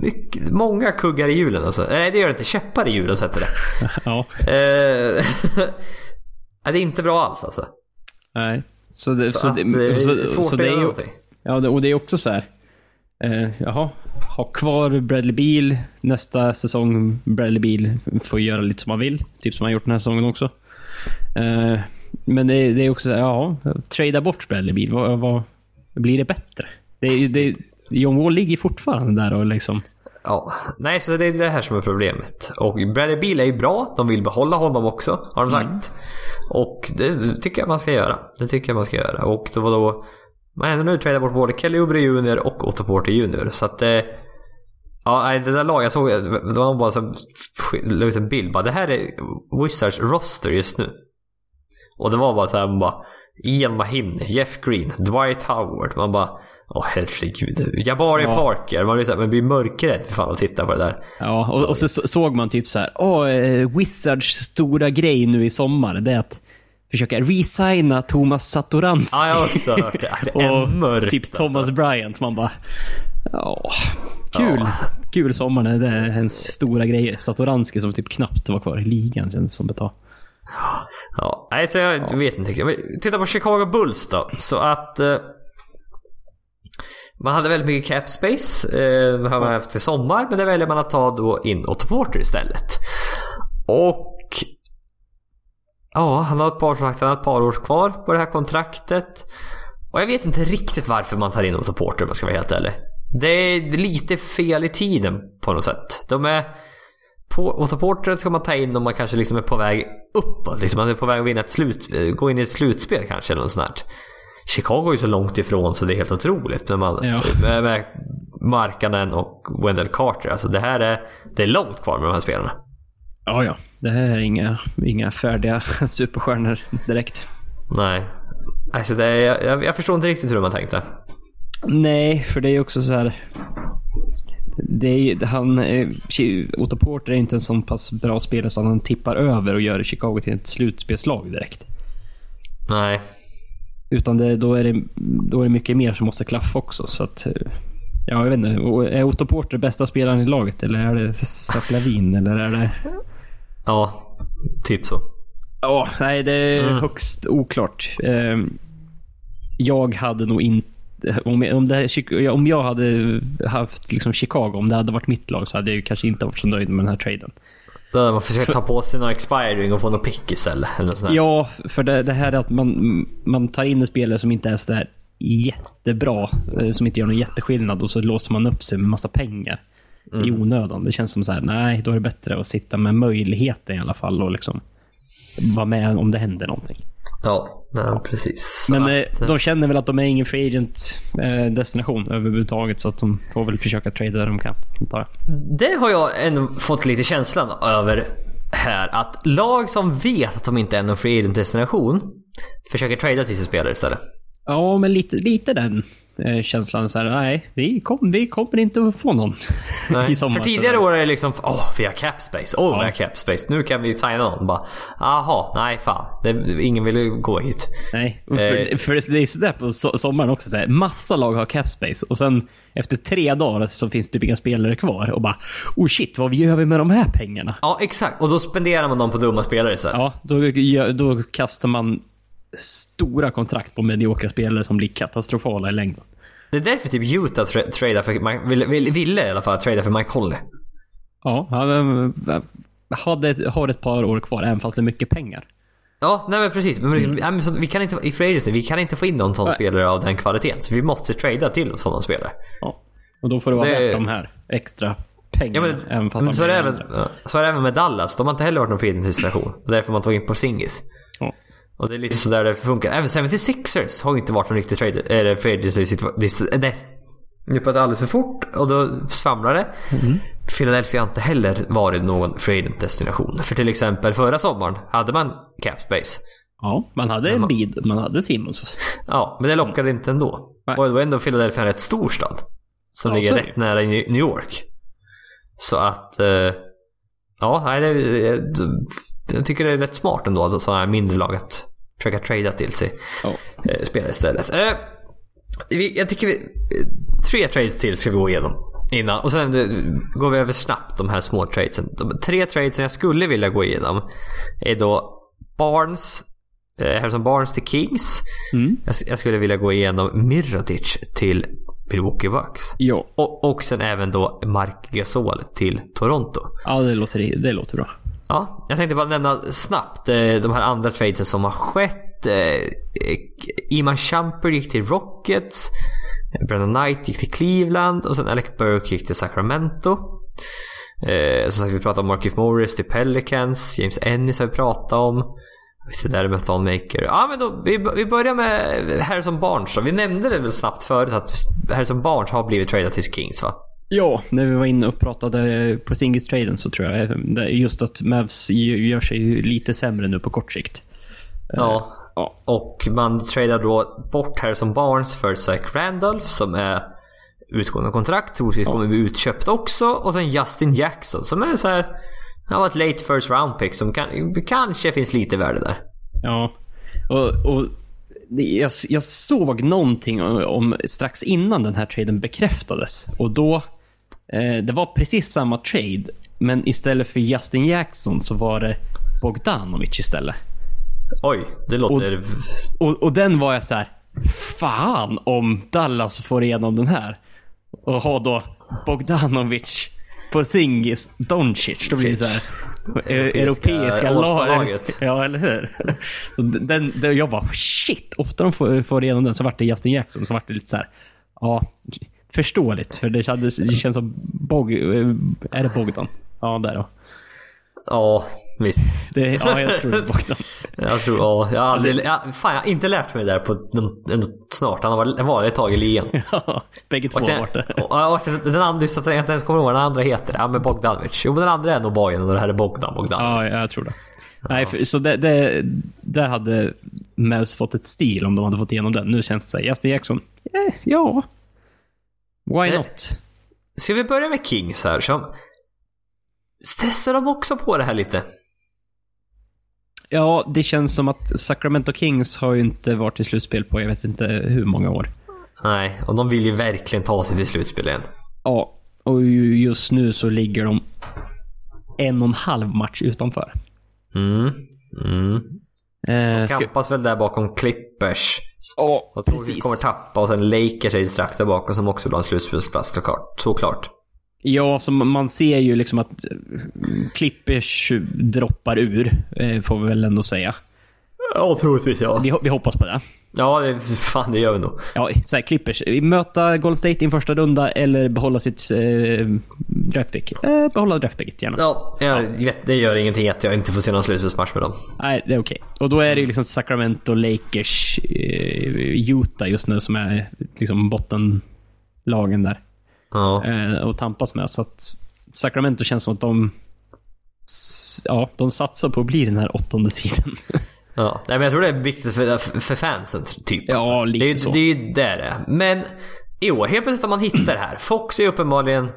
mycket, många kuggar i hjulen alltså. Nej det gör det inte, käppar i hjulen sätter det. Ja. Eh, det är inte bra alls alltså. Nej. Så det, Så, så att, det, det är svårt så att göra någonting. Ja, och det är också så här. Eh, jaha, ha kvar Bradley Beal. Nästa säsong, Bradley Beal får göra lite som han vill. Typ som han gjort den här säsongen också. Eh, men det, är- det är också så här, ja, trada bort Bradley Beal. Vad, vad, blir det bättre? Det, det, John Wall ligger fortfarande där och liksom... Ja, nej så det är det här som är problemet. Och Bradley Beal är ju bra, de vill behålla honom också har de sagt. Och det tycker jag man ska göra. Det tycker jag man ska göra. Och det var då... Har nu tradat bort både Kelly Oubre Jr och Otto Porter Jr. Så att... Eh, ja, det där laget, jag såg, det var någon bara som la ut en bild bara, det här är Wizards roster just nu. Och det var bara så här, man bara Ian Mahimne, Jeff Green, Dwight Howard. Man bara Åh herregud. Jabari Ja. Parker. Man blir, så här, man blir mörkrädd för fan att titta på det där. Ja, och, och så så- såg man typ så här, åh, eh, Wizards stora grej nu i sommar, det är att försöka resigna Thomas Satoranski. Ja, jag har också hört det. Det är och mörkt, typ Thomas alltså. Bryant. Man bara, ja, kul. Ja. Kul sommar när det är ens stora grejer. Satoranski som typ knappt var kvar i ligan kändes som ett tag. Ja, nej så jag vet inte. Men Titta på Chicago Bulls då. Så att... Eh, man hade väldigt mycket cap space. Eh, det har man haft i sommar. Men det väljer man att ta då in Otto Porter istället. Och... Ja, han har ett par, sagt, han har ett par år kvar på det här kontraktet. Och jag vet inte riktigt varför man tar in Otto Porter om jag ska vara helt ärlig. Det är lite fel i tiden på något sätt. De är... På Otto Porter ska man ta in om man kanske liksom är på väg uppåt. Liksom man är på väg att vinna ett slut, gå in i ett slutspel kanske. Eller något sånt. Chicago är ju så långt ifrån så det är helt otroligt. När man, Ja. med, med Markkanen och Wendell Carter. Alltså det här är, det är långt kvar med de här spelarna. Ja, ja. Det här är inga, inga färdiga superstjärnor direkt. Nej. Alltså det är, jag, jag förstår inte riktigt hur man tänkte. Nej, för det är ju också så här. Det är, han, eh, Otto Porter är inte en sån pass bra spelare så han tippar över och gör Chicago till ett slutspelslag direkt. Nej. Utan det, då, är det, då är det mycket mer som måste klaffa också. Så att, eh, ja, jag vet inte. Är Otto Porter bästa spelaren i laget eller är det Zach Lavin eller är det... Ja, typ så. Ja, nej det är Mm. högst oklart. Eh, Jag hade nog inte... Om jag, om, här, om jag hade haft liksom Chicago, om det hade varit mitt lag, så hade jag ju kanske inte varit så nöjd med den här traden. Då hade man försökt ta på sig någon expiring och få någon pick istället. Eller något sånt där. Ja, för det, det här är att man, man tar in en spelare som inte är så där jättebra, eh, som inte gör någon jätteskillnad och så låser man upp sig med massa pengar i onödan. Det känns som så här, nej, då är det bättre att sitta med möjligheten i alla fall och liksom vara med om det händer någonting. Ja, nej, precis. Så Men att, eh, de känner väl att de är ingen free agent eh, destination överhuvudtaget så att de får väl försöka trada där de kan. antar jag. Det har jag ändå fått lite känslan över här. Att lag som vet att de inte är någon free agent destination försöker trada till sig spelare istället. Ja, men lite, lite den eh, känslan. Så här, nej, vi, kom, vi kommer inte att få någon i sommar. För tidigare år är det liksom åh vi har cap space, åh vi har cap space, nu kan vi signa någon. Bara aha, nej fan, det, ingen vill gå hit. Nej, och för, Eh. för det är sådär på so sommaren också. Så här, massa lag har cap space och sen efter tre dagar så finns det typ inga spelare kvar och bara oh shit, vad gör vi med de här pengarna? Ja exakt, och då spenderar man dem på dumma spelare istället. Ja, då, då kastar man stora kontrakt på mediokra spelare som blir katastrofala i längden. Det är därför typ Utah tra- tradar för, Mike- ville, ville, ville i alla fall trada för Mike Conley. Ja, han eh, hade, har ett par år kvar även fast det är mycket pengar. Ja, nej men precis. Men, liksom, nej, men så, vi kan inte, i free vi kan inte få in någon sån Nej. spelare av den kvaliteten. Så vi måste trada till sådana spelare. Ja. Och då får det vara Det- värt de här extra pengarna. Ja, men, även fast han så, är det även, så är det även med Dallas. De har inte heller varit någon free destination. Därför man tog in på Singis. Och det är lite sådär det funkar. Även 76ers har inte varit någon riktig trade, eller agency situation. Det gick alldeles för fort och då svamlar det. Mm. Philadelphia har inte heller varit någon free destination. För till exempel förra sommaren hade man cap space. ja, man hade en bid, man hade Simons. Ja, men det lockade inte ändå. Nej. Och det var ändå Philadelphia en rätt stor stad. Som Ja, ligger rätt nära New York. Så att... Eh, ja, nej, det, jag, tycker det är rätt smart ändå. Alltså, sådana här mindre lag att försöka trada till sig eh, spelare istället. Eh, jag tycker vi... eh, Tre trades till ska vi gå igenom. innan. Och sen går vi över snabbt de här små tradesen. De tre tradesen jag skulle vilja gå igenom är då Barnes, eh, Harrison Barnes till Kings. Mm. Jag, jag skulle vilja gå igenom Mirotic till Milwaukee Bucks. Ja. Och, och sen även då Mark Gasol till Toronto. Ja, det låter, det låter bra. Ja, jag tänkte bara nämna snabbt eh, de här andra tradesen som har skett. Eh, eh, Iman Shumpert gick till Rockets. Brennan Knight gick till Cleveland och sen Alec Burke gick till Sacramento. Eh, som sagt, vi pratade om Markif Morris till Pelicans. James Ennis har vi pratat om. Vi där med Thonmaker. Ja men då, vi, vi börjar med Harrison Barnes då. Vi nämnde det väl snabbt förut att Harrison Barnes har blivit tradad till Kings va? Ja, när vi var inne och pratade på Singles-traden så tror jag det- just att Mavs gör sig lite sämre nu på kort sikt. Ja. Ja. Och man tradar då bort Harrison Barnes för Zach Randolph som är utgående kontrakt. Troligtvis kommer bli utköpt också. Och sen Justin Jackson som är så här. Han var ett late first round pick som kan, kanske finns lite värde där. Ja. Och, och jag, jag såg någonting om, om strax innan den här traden bekräftades. Och då, eh, det var precis samma trade. Men istället för Justin Jackson så var det Bogdanovic istället. Oj, det låter... Och, och den var jag så här. Fan om Dallas får igenom den här. Och ha då Bogdanovic på Singis Doncic. Då blir det så här. e- Europeiska lag. All-star-laget. Ja, eller hur? Så den, den, jag bara shit. Ofta de får, får igenom den så vart det Justin Jackson. Så vart det lite så här. Ja, förståeligt. För det, hade, det känns som Bog... Är det Bogdan? Ja, där då. Ja, visst. Det, ja, jag tror det är Bogdan. Jag tror... Ja, jag har aldrig... Jag, fan, jag har inte lärt mig det där på snart. Han har varit- ett tag i ligan. Ja, bägge två har varit det. och, och den andra, så att jag inte ens kommer ihåg vad den andra heter. Ja men Bogdanovic. Jo men den andra är nog Bojan och det här är Bogdan Bogdan. Ja, jag tror det. Nej, för, så det, det, där hade Mavs fått ett stil om de hade fått igenom den. Nu känns det så här, Justin Jackson, eh, ja. Why Eh, not? Ska vi börja med Kings här som... Stressar de också på det här lite? Ja, det känns som att Sacramento Kings har ju inte varit i slutspel på jag vet inte hur många år. Nej, och de vill ju verkligen ta sig till slutspel igen. Ja, och ju- just nu så ligger de en och en halv match utanför. Mm. Mm. Eh, ska, Kampas väl där bakom Clippers. Ja, Jag tror vi kommer tappa och sen Lakers är strax där bakom som också vill ha en slutspelsplats såklart. Såklart. Ja, så man ser ju liksom att eh, Clippers droppar ur, eh, får vi väl ändå säga. Ja, troligtvis ja. Vi hoppas på det. Ja, det, fan det gör vi nog. Ja, så här, Clippers. Möta Golden State i en första runda eller behålla sitt eh, draftpick. Eh, behålla draftpicket gärna. Ja, jag vet, det gör ingenting att jag inte får se någon slutspelsmatch med dem. Nej, det är okej. Och då är det ju liksom Sacramento, Lakers, eh, Utah just nu som är liksom bottenlagen där. Ja. Eh, och tampas med. Så att Sacramento känns som att de... Ja, de satsar på att bli den här åttonde sidan. Ja, nej, men jag tror det är viktigt för, för fansen typ. Ja, alltså. lite det, är- så. Det är ju det är. Men i år, helt plötsligt om man hittar det här. Fox är uppenbarligen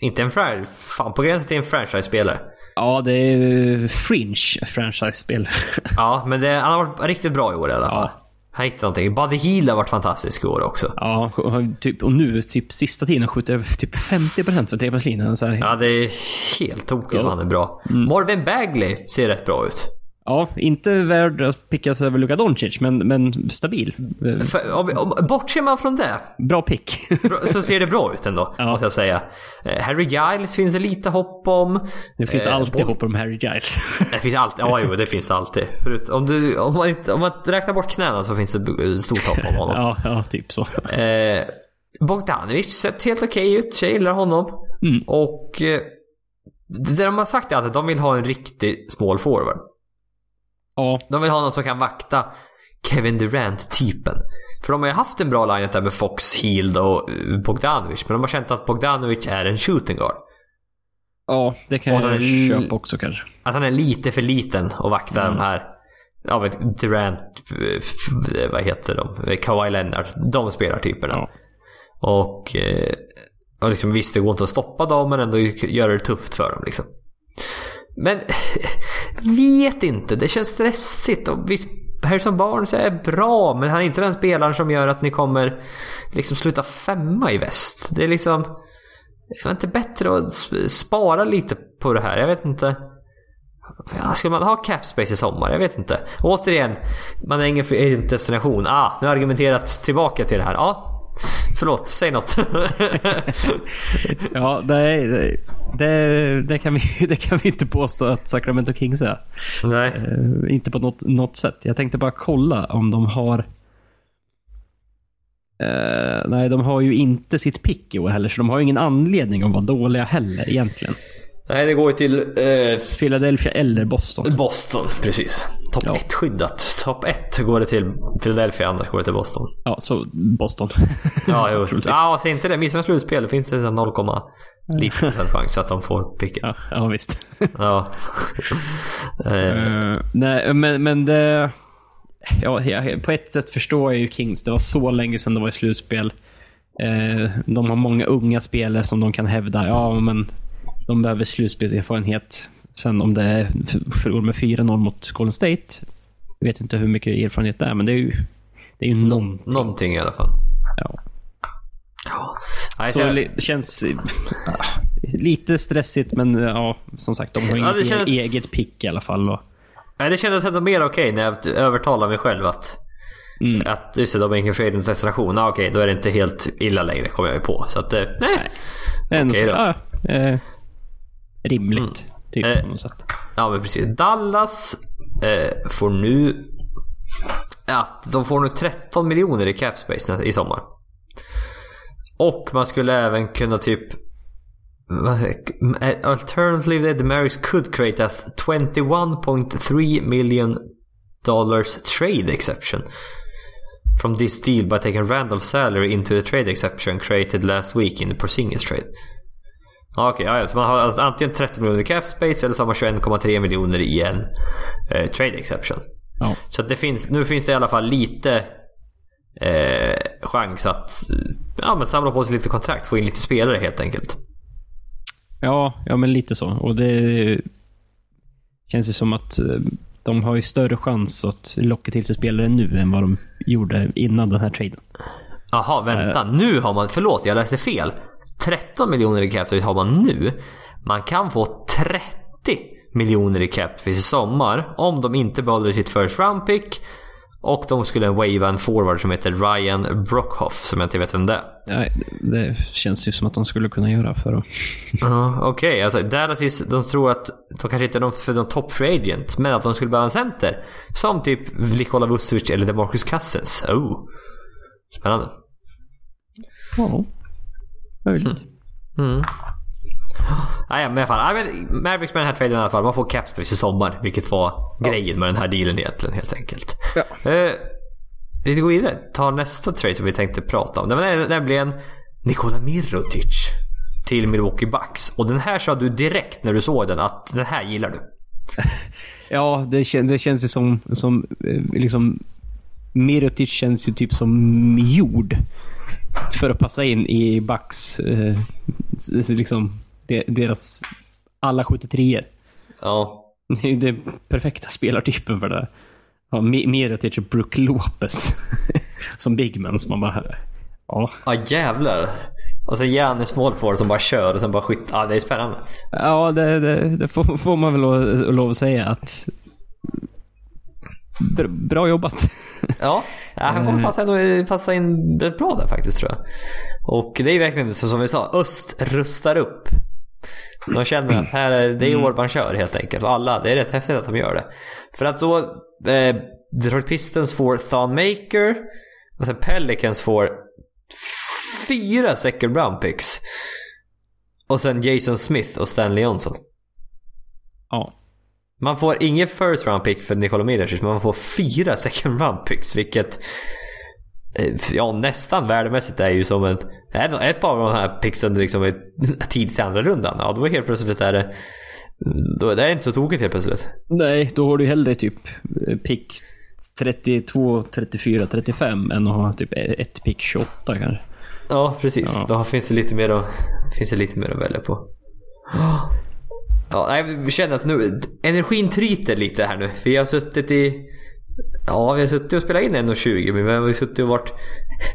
inte en franchise, fan på gränsen till en franchise-spelare. ja, det är fringe franchise-spel. Ja, men det, han har varit riktigt bra i år i alla fall. Ja. Han hittade någonting. Buddy Hield har varit fantastisk i år också. ja, typ, och nu typ sista tiden skjuter jag typ 50% för trepoängslinjen. Ja, det är helt tokigt vad han är bra. Marvin Bagley ser rätt bra ut. Ja, inte värd att pickas över Luka Doncic, men, men stabil. Eh, För, om, om, bortser man från det Bra pick. så ser det bra ut ändå, Ja. måste jag säga. Eh, Harry Giles finns det lite hopp om. Det finns Eh, alltid hopp om Harry Giles. Det finns alltid, ja jo det finns alltid. Förut, om, du, om, man om man räknar bort knäna så finns det b- stort hopp om honom. ja, ja, typ så. eh, Bogdanovic sett helt okej ut, jag gillar honom. Mm. Och eh, det de har sagt är att de vill ha en riktig small forward. Ja, De vill ha någon som kan vakta Kevin Durant-typen. För de har ju haft en bra lineup där med Fox, Hield och eh, Bogdanovic. Men de har känt att Bogdanovic är en shooting guard. ja det kan jag är- köpa också kanske. Att han är lite för liten att vakta de här... Ja, vet, Durant, eh, vad heter de? Kawhi Leonard. De spelartyperna. Ja. Och, eh, och liksom, visst, det går inte att stoppa dem men ändå göra det tufft för dem. Liksom. Men vet inte, det känns stressigt. Och visst, Harrison Barnes är bra men han är inte den spelaren som gör att ni kommer liksom sluta femma i väst. Det är liksom... är det inte bättre att spara lite på det här? Jag vet inte. Skulle Ska man ha capspace i sommar? Jag vet inte. Återigen, man är ingen destination. Ah, nu har jag argumenterat tillbaka till det här. Ja, förlåt, säg något. Ja, det, det, det, det, kan vi, det kan vi inte påstå att Sacramento Kings är. Nej. Eh, inte på något, något sätt. Jag tänkte bara kolla om de har... Eh, nej, de har ju inte sitt pick i år heller, så de har ju ingen anledning att vara dåliga heller egentligen. Nej, det går ju till eh, Philadelphia eller Boston. Boston, precis. Topp Ja. 1 skyddat. Topp 1 går det till Philadelphia, annars går det till Boston. Ja, så Boston. Ja, jo. Ja säg inte det. Missar de slutspel det finns det en 0, lite procent chans att de får picken. ja, ja, visst. Ja. Eh, nej, men, men det... Ja, på ett sätt förstår jag ju Kings. Det var så länge sedan de var i slutspel. Eh, de har många unga spelare som de kan hävda. Ja, men de behöver slutspelserfarenhet. Sen om det är förlor med 4-0 mot Golden State. Jag vet inte hur mycket erfarenhet det är, men det är ju, det är ju någonting. någonting i alla fall. Ja. Ja. Nej, Så li, känns lite stressigt, men ja, som sagt, de har Ja, det inget känns- eget pick i alla fall. Och, nej, det kändes ändå mer okej när jag övertalade mig själv att mm. Att just det, de är ingen shadens destination. Ah, okej, då är det inte helt illa längre kommer jag ju på. Så att, eh, nej. Men Okej så, då. ja, eh, rimligt. Typ Eh, på något sätt. Ja men precis. Dallas eh, får nu... Ja, de får nu 13 miljoner i cap space nä- i sommar. Och man skulle även kunna typ... eh, Alternatively, the Marys could create a 21.3 million dollars trade exception. From this deal by taking Randall's salary into the trade exception created last week in the Porzingis trade. Okej, ja, ja, så man har alltså antingen 30 miljoner i cap space eller så har man 21,3 miljoner i en eh, trade exception. Ja. Så det finns, nu finns det i alla fall lite eh, chans att eh, ja, men samla på sig lite kontrakt, få in lite spelare helt enkelt. Ja, ja, men lite så. Och det känns ju som att eh, de har ju större chans att locka till sig spelare nu än vad de gjorde innan den här traden. Jaha, vänta. Nu har man, förlåt jag läste fel. 13 miljoner i cap har man nu. Man kan få 30 miljoner i cap i sommar om de inte behåller sitt first round pick. Och de skulle wava en forward som heter Ryan Brockhoff som jag inte vet vem det är. Nej, det känns ju som att de skulle kunna göra för att... Ja, Okej, alltså Dallas is, de tror att de kanske inte är någon för någon top free agent, men att de skulle behöva en center. Som typ Nikola Vucevic eller DeMarcus Cousins. Oh. Spännande. Ja, möjligt. Mm. Ah, ja, men i alla fall. Ah, men Mavericks med den här traden i alla fall. Man får cap space i sommar. Vilket var grejen med den här dealen egentligen helt enkelt. Ja. Eh, vi går vidare. Ta nästa trade som vi tänkte prata om. Det var nämligen Nikola Mirotic. Till Milwaukee Bucks. Och den här sa du direkt när du såg den att den här gillar du. Ja, det, kän, det känns ju som, som eh, liksom... Mirotic känns ju typ som jord. För att passa in i Bucks, eh, liksom, de, deras alla 73 Ja. Det är ju den perfekta spelartypen för det. Ja, Mi- Mirotic och Brook Lopez. som bigman. som man bara... Ja. Ja jävlar. Och sen Giannis målforward som bara kör och sen bara skytt. Ja det är spännande. Ja, det, det, det får, får man väl lov, lov att säga att... Bra, jobbat. Ja, han kommer passa, ändå, passa in rätt bra där faktiskt tror jag. Och det är verkligen som vi sa, öst rustar upp. De känner att här är, det är år man kör helt enkelt. Och alla, det är rätt häftigt att de gör det. För att då, eh, Detroit Pistons får Thon Maker. Och sen Pelicans får fyra second round picks. Och sen Jason Smith och Stanley Johnson. Ja. Man får ingen first round pick för Nikola Mirotic, men man får fyra second round picks. Vilket eh, ja, nästan värdemässigt är ju som en... Ett, par av de här picksen liksom är tid till andra rundan. Ja, då är helt plötsligt är det... Då är det inte så tokigt helt plötsligt. Nej, då har du hellre typ eh, pick 32, 34, 35 än att ha typ ett pick 28 kanske. Ja, precis. Ja. Då finns det lite mer att, finns det lite mer att välja på. Ja, vi känner att nu... Energin tryter lite här nu. Vi har suttit i... Ja, vi har suttit och spelat in 1.20 men vi har ju suttit och varit...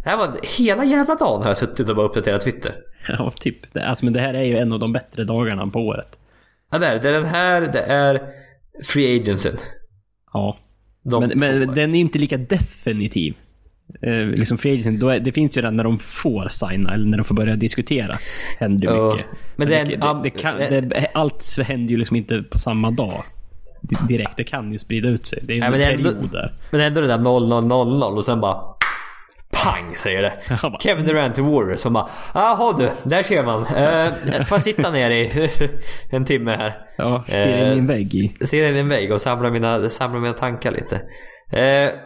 Det här var hela jävla dagen har jag suttit och bara uppdaterat Twitter. Ja, typ. Alltså, men det här är ju en av de bättre dagarna på året. Ja, det är det. Är den här, det är Free Agency. Ja. De Men, men den är inte lika definitiv. Eh, liksom free agent, är, det finns ju den när de får signa, eller när de får börja diskutera. Händer ju mycket. Men det det, det, det kan, allt händer ju liksom inte på samma dag. Di- Direkt. Det kan ju sprida ut sig. Det är ju en ändå- period där. Men ändå det där 0-0-0-0 och sen bara Pang säger det. Bara- Kevin Durant till Warriors som bara Jaha du, där ser man. Uh, får jag sitta ner i en timme här. Ja, stirra in i en Eh, vägg i. Ser in i en vägg och samlar mina, samlar mina tankar lite. Uh,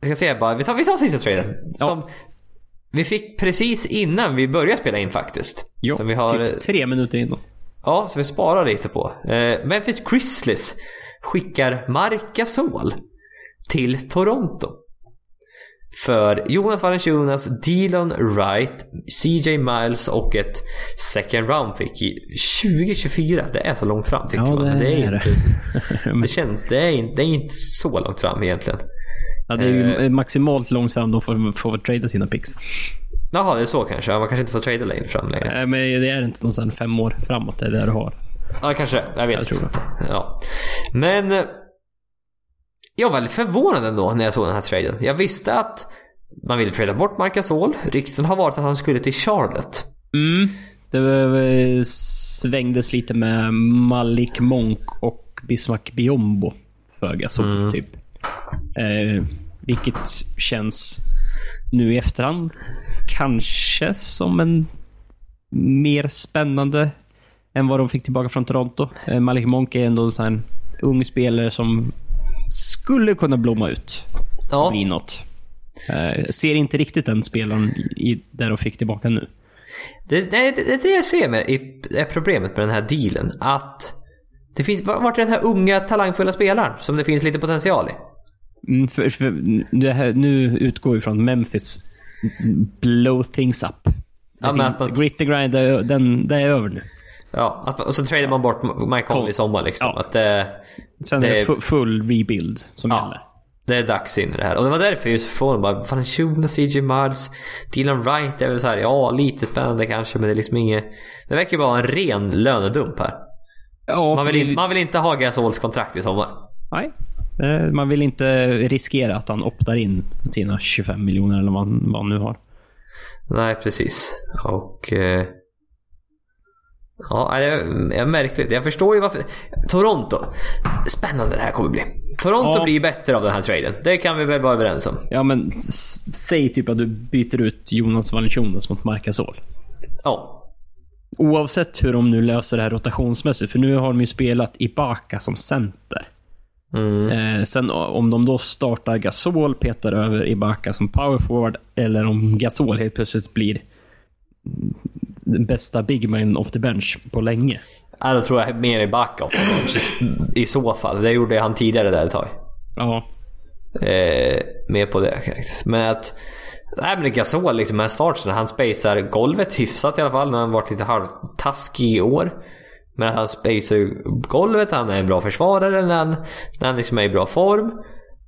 jag ska se bara, vi tar, vi tar sista traden. Som vi fick precis innan vi började spela in faktiskt. Jo, som vi har, typ tre minuter innan. Ja, så vi sparar lite på. Eh, Memphis Grizzlies skickar Marc Gasol till Toronto. För Jonas Valanciunas, Dylan Wright, CJ Miles och ett second round pick i 2024. Det är så långt fram tycker Ja, man. det det är är inte, det. det känns, det är, inte, det är inte så långt fram egentligen. Ja, det är ju Eh. maximalt långt fram de får, får trada sina picks. Jaha, det är så kanske. Ja, Man kanske inte får trada längre fram längre. Nej, men det är inte någonstans fem år framåt. Det är det du har. Ja, kanske. Jag vet Jag tror inte. Ja. Men eh, jag var väldigt förvånad ändå när jag såg den här traden. Jag visste att man ville trada bort Marc Gasol. Rykten har varit att han skulle till Charlotte. Mm. Det var- svängdes lite med Malik Monk och Bismarck Biombo. För Gasol, Mm. typ. Eh, vilket känns nu i efterhand kanske som en mer spännande än vad de fick tillbaka från Toronto. Eh, Malik Monk är ändå en ung spelare som skulle kunna blomma ut. Ja, Bli något. Eh, ser inte riktigt den spelaren i, där de fick tillbaka nu. det, det, det, det jag ser med, är problemet med den här dealen. Att det finns, vart är den här unga talangfulla spelaren som det finns lite potential i? Mm, för, för det här, nu utgår vi från Memphis blow things up. Ja, men att man- Grit the grind, är- den, det är över nu. Ja, att, och så tradar man bort Mike Conley i sommar liksom. Ja. Att det, Sen Det är det full rebuild som gäller. Ja, det är dags in i det här. Och det var därför jag förvånad bara, fan Shuna, CJ Miles, Dylan Wright är väl så här, ja lite spännande kanske men det är liksom inget... Det verkar ju vara en ren lönedump här. Ja, Man vill, in, man vill inte ha Gasols kontrakt i sommar. Nej. Eh, Man vill inte riskera att han optar in sina 25 miljoner eller vad han, vad han nu har. Nej, precis. Och... Eh, ja, det är, märkligt. Jag förstår ju varför... Toronto. Spännande det här kommer bli. Toronto Ja. blir bättre av den här traden. Det kan vi väl vara överens om. Ja, men säg typ att du byter ut Jonas Valanciunas mot Marc Gasol. Ja. Oavsett hur de nu löser det här rotationsmässigt, för nu har de ju spelat Ibaka som center. Mm. Eh, sen om de då startar Gasol, petar över Ibaka som power forward, eller om Gasol helt plötsligt blir den bästa big man off the bench på länge. Ja, då tror jag mer i backup i så fall. Det gjorde han tidigare där ett tag. Ja. Eh, med på det faktiskt. Men att... Nej men Gasol liksom med starten, han spacear golvet hyfsat i alla fall. Nu har han varit lite halvtaskig i år. Men att han spacear golvet, han är en bra försvarare när han, när han liksom är i bra form.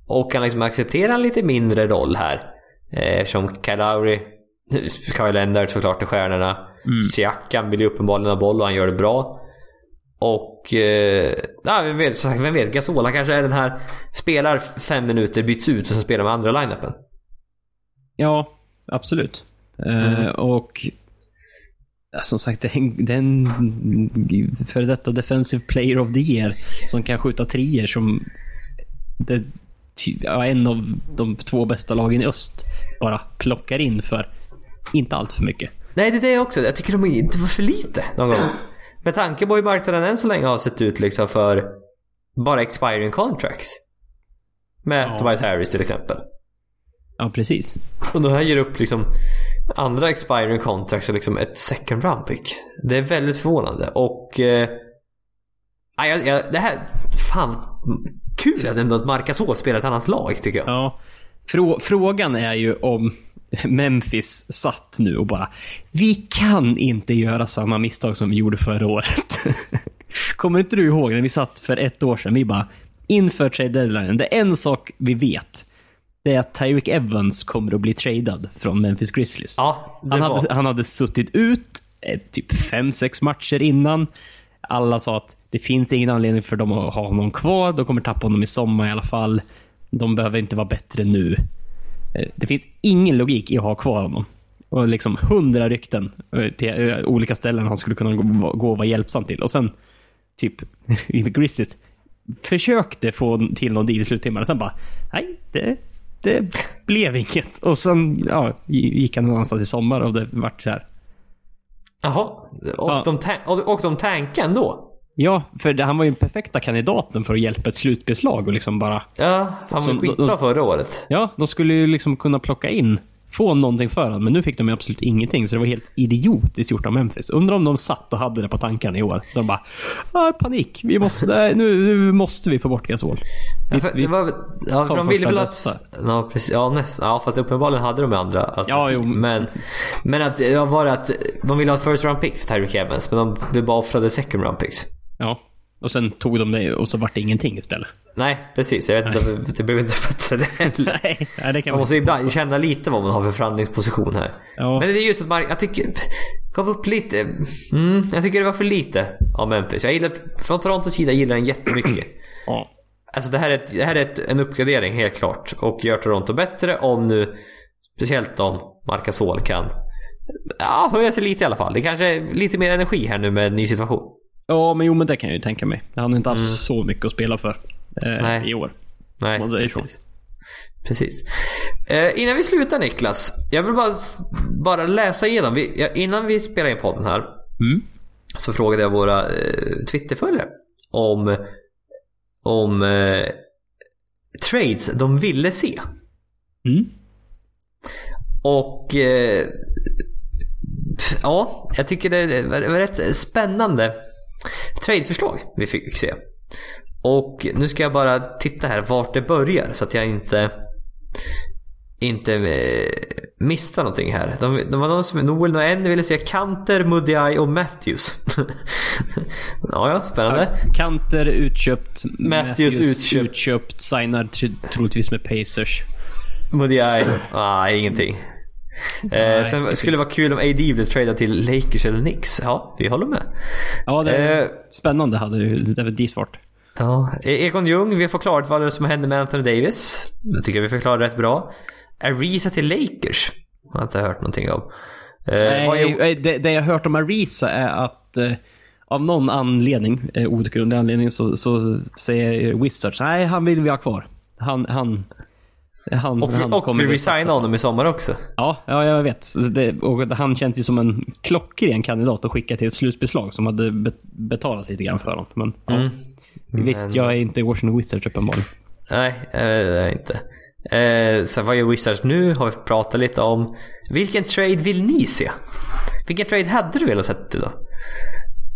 Och han liksom accepterar en lite mindre roll här. Eh, Eftersom Lowry, Kyle Leonard såklart är stjärnorna. Siakam vill ju uppenbarligen ha boll och han gör det bra. Och... Eh, ja, vem vet, sagt, vem vet? Gasol han kanske är den här... Spelar fem minuter, byts ut och så spelar med andra line-upen. Ja, absolut. Eh, och ja, som sagt, den, den för detta defensive player of the year som kan skjuta trier som det, ja, en av de två bästa lagen i öst bara plockar in för inte allt för mycket. Nej, det är det också. Jag tycker de är, det var för lite någon gång. Med tanke på hur marknaden än så länge har sett ut liksom för bara expiring contracts. Med Ja. Tobias Harris till exempel. Ja, precis. Och då här ger upp liksom andra expiring contracts och liksom ett second round pick. Det är väldigt förvånande och... Eh, ja, jag, jag, det här... Fan, kul att ändå att Marcasol spelar ett annat lag tycker jag. Ja. Frå, frågan är ju om Memphis satt nu och bara Vi kan inte göra samma misstag som vi gjorde förra året. Kommer inte du ihåg när vi satt för ett år sedan? Vi bara inför trade deadline. Det är en sak vi vet. Det är att Tyreek Evans kommer att bli tradad från Memphis Grizzlies. Ja, han, var... hade, han hade suttit ut eh, typ fem sex matcher innan. Alla sa att det finns ingen anledning för dem att ha honom kvar. De kommer tappa honom i sommar i alla fall. De behöver inte vara bättre nu. Eh, Det finns ingen logik i att ha kvar honom. Och liksom hundra rykten eh, till eh, olika ställen han skulle kunna gå gå och vara hjälpsam till. Och sen, typ, Grizzlies försökte få till någon deal i sluttimmarna. Sen bara, nej, det, det blev inget. Och sen ja, gick han någonstans i sommar och det vart så här. Jaha. Och, Ja. de, och, och de tankade ändå? Ja, för det, han var ju den perfekta kandidaten för att hjälpa ett slutspelslag och liksom bara... Ja, han var skitbra förra året. Ja, de skulle ju liksom kunna plocka in, få någonting för honom, men nu fick de ju absolut ingenting. Så det var helt idiotiskt gjort av Memphis. Undrar om de satt och hade det på tankarna i år. Så de bara, ah, panik, vi måste, nu, nu måste vi få bort Gasol. Ja, för, vi det var, ja, för de ville väl att... Ja, precis. Ja, näst, ja, fast uppenbarligen hade de andra alternativ. Ja, jo. Men, men att, ja, var det att de ville ha ett first round pick för Tyreek Evans, men de bara offrade second round picks. Ja. Och sen tog de det och så vart det ingenting istället. Nej, precis. Jag vet inte, det blev inte bättre. Nej, nej det kan Man måste ibland känna lite vad man har för förhandlingsposition här. Ja. Men det är just att man, jag tycker, gav upp lite. Mm, jag tycker det var för lite av Memphis. Jag gillar, från Torontos sida gillar jag den jättemycket. Ja. Alltså det här är, ett, det här är ett, en uppgradering helt klart. Och gör Toronto bättre om nu, speciellt om Marcasol kan ja, höja sig lite i alla fall. Det kanske är lite mer energi här nu med en ny situation. ja, men jo, men det kan jag ju tänka mig. Han har inte haft så mycket att spela för eh, i år. Nej, säger så. precis. Precis. Eh, innan vi slutar Niklas. Jag vill bara, bara läsa igenom. Vi, innan vi spelar in podden här. Mm. Så frågade jag våra eh, Twitterföljare om, om eh, trades de ville se. Mm. Och eh, ja, jag tycker det var, var rätt spännande tradeförslag vi fick se. Och nu ska jag bara titta här vart det börjar så att jag inte inte eh, missar någonting här. De, de var de som Noel och en ville se Kanter, Mudiay och Matthews. ja, ja, spännande. Kanter utköpt. Matthews utköpt. utköpt. Signad tr- troligtvis med Pacers. Mudiay, nej ingenting. Eh, sen tycker skulle det vara kul om AD blev tradad till Lakers eller Knicks. Ja, vi håller med. Ja, det Eh, spännande hade det det var dit vart. Ja, Egon Ljung, vi har förklarat vad det är som hände med Anthony Davis. Jag tycker vi förklarade rätt bra. Ariza till Lakers. Har jag inte hört någonting om. Eh, vad är- Nej, det, det jag har hört om Ariza är att eh, av någon anledning, eh, outgrundlig anledning, så, så säger Wizards nej, han vill vi ha kvar. Han, han, han, och han och vi vi resigna satsa på. honom i sommar också. Ja, ja, jag vet. Det, och han känns ju som en klockren kandidat att skicka till ett slutspelslag som hade be, betalat lite grann för honom. Men, ja. Visst, jag är inte Washington Wizards uppenbarligen. Nej, eh, inte. Eh, så vad gör Wizards nu? Har vi pratat lite om. Vilken trade vill ni se? Vilken trade hade du velat sett idag?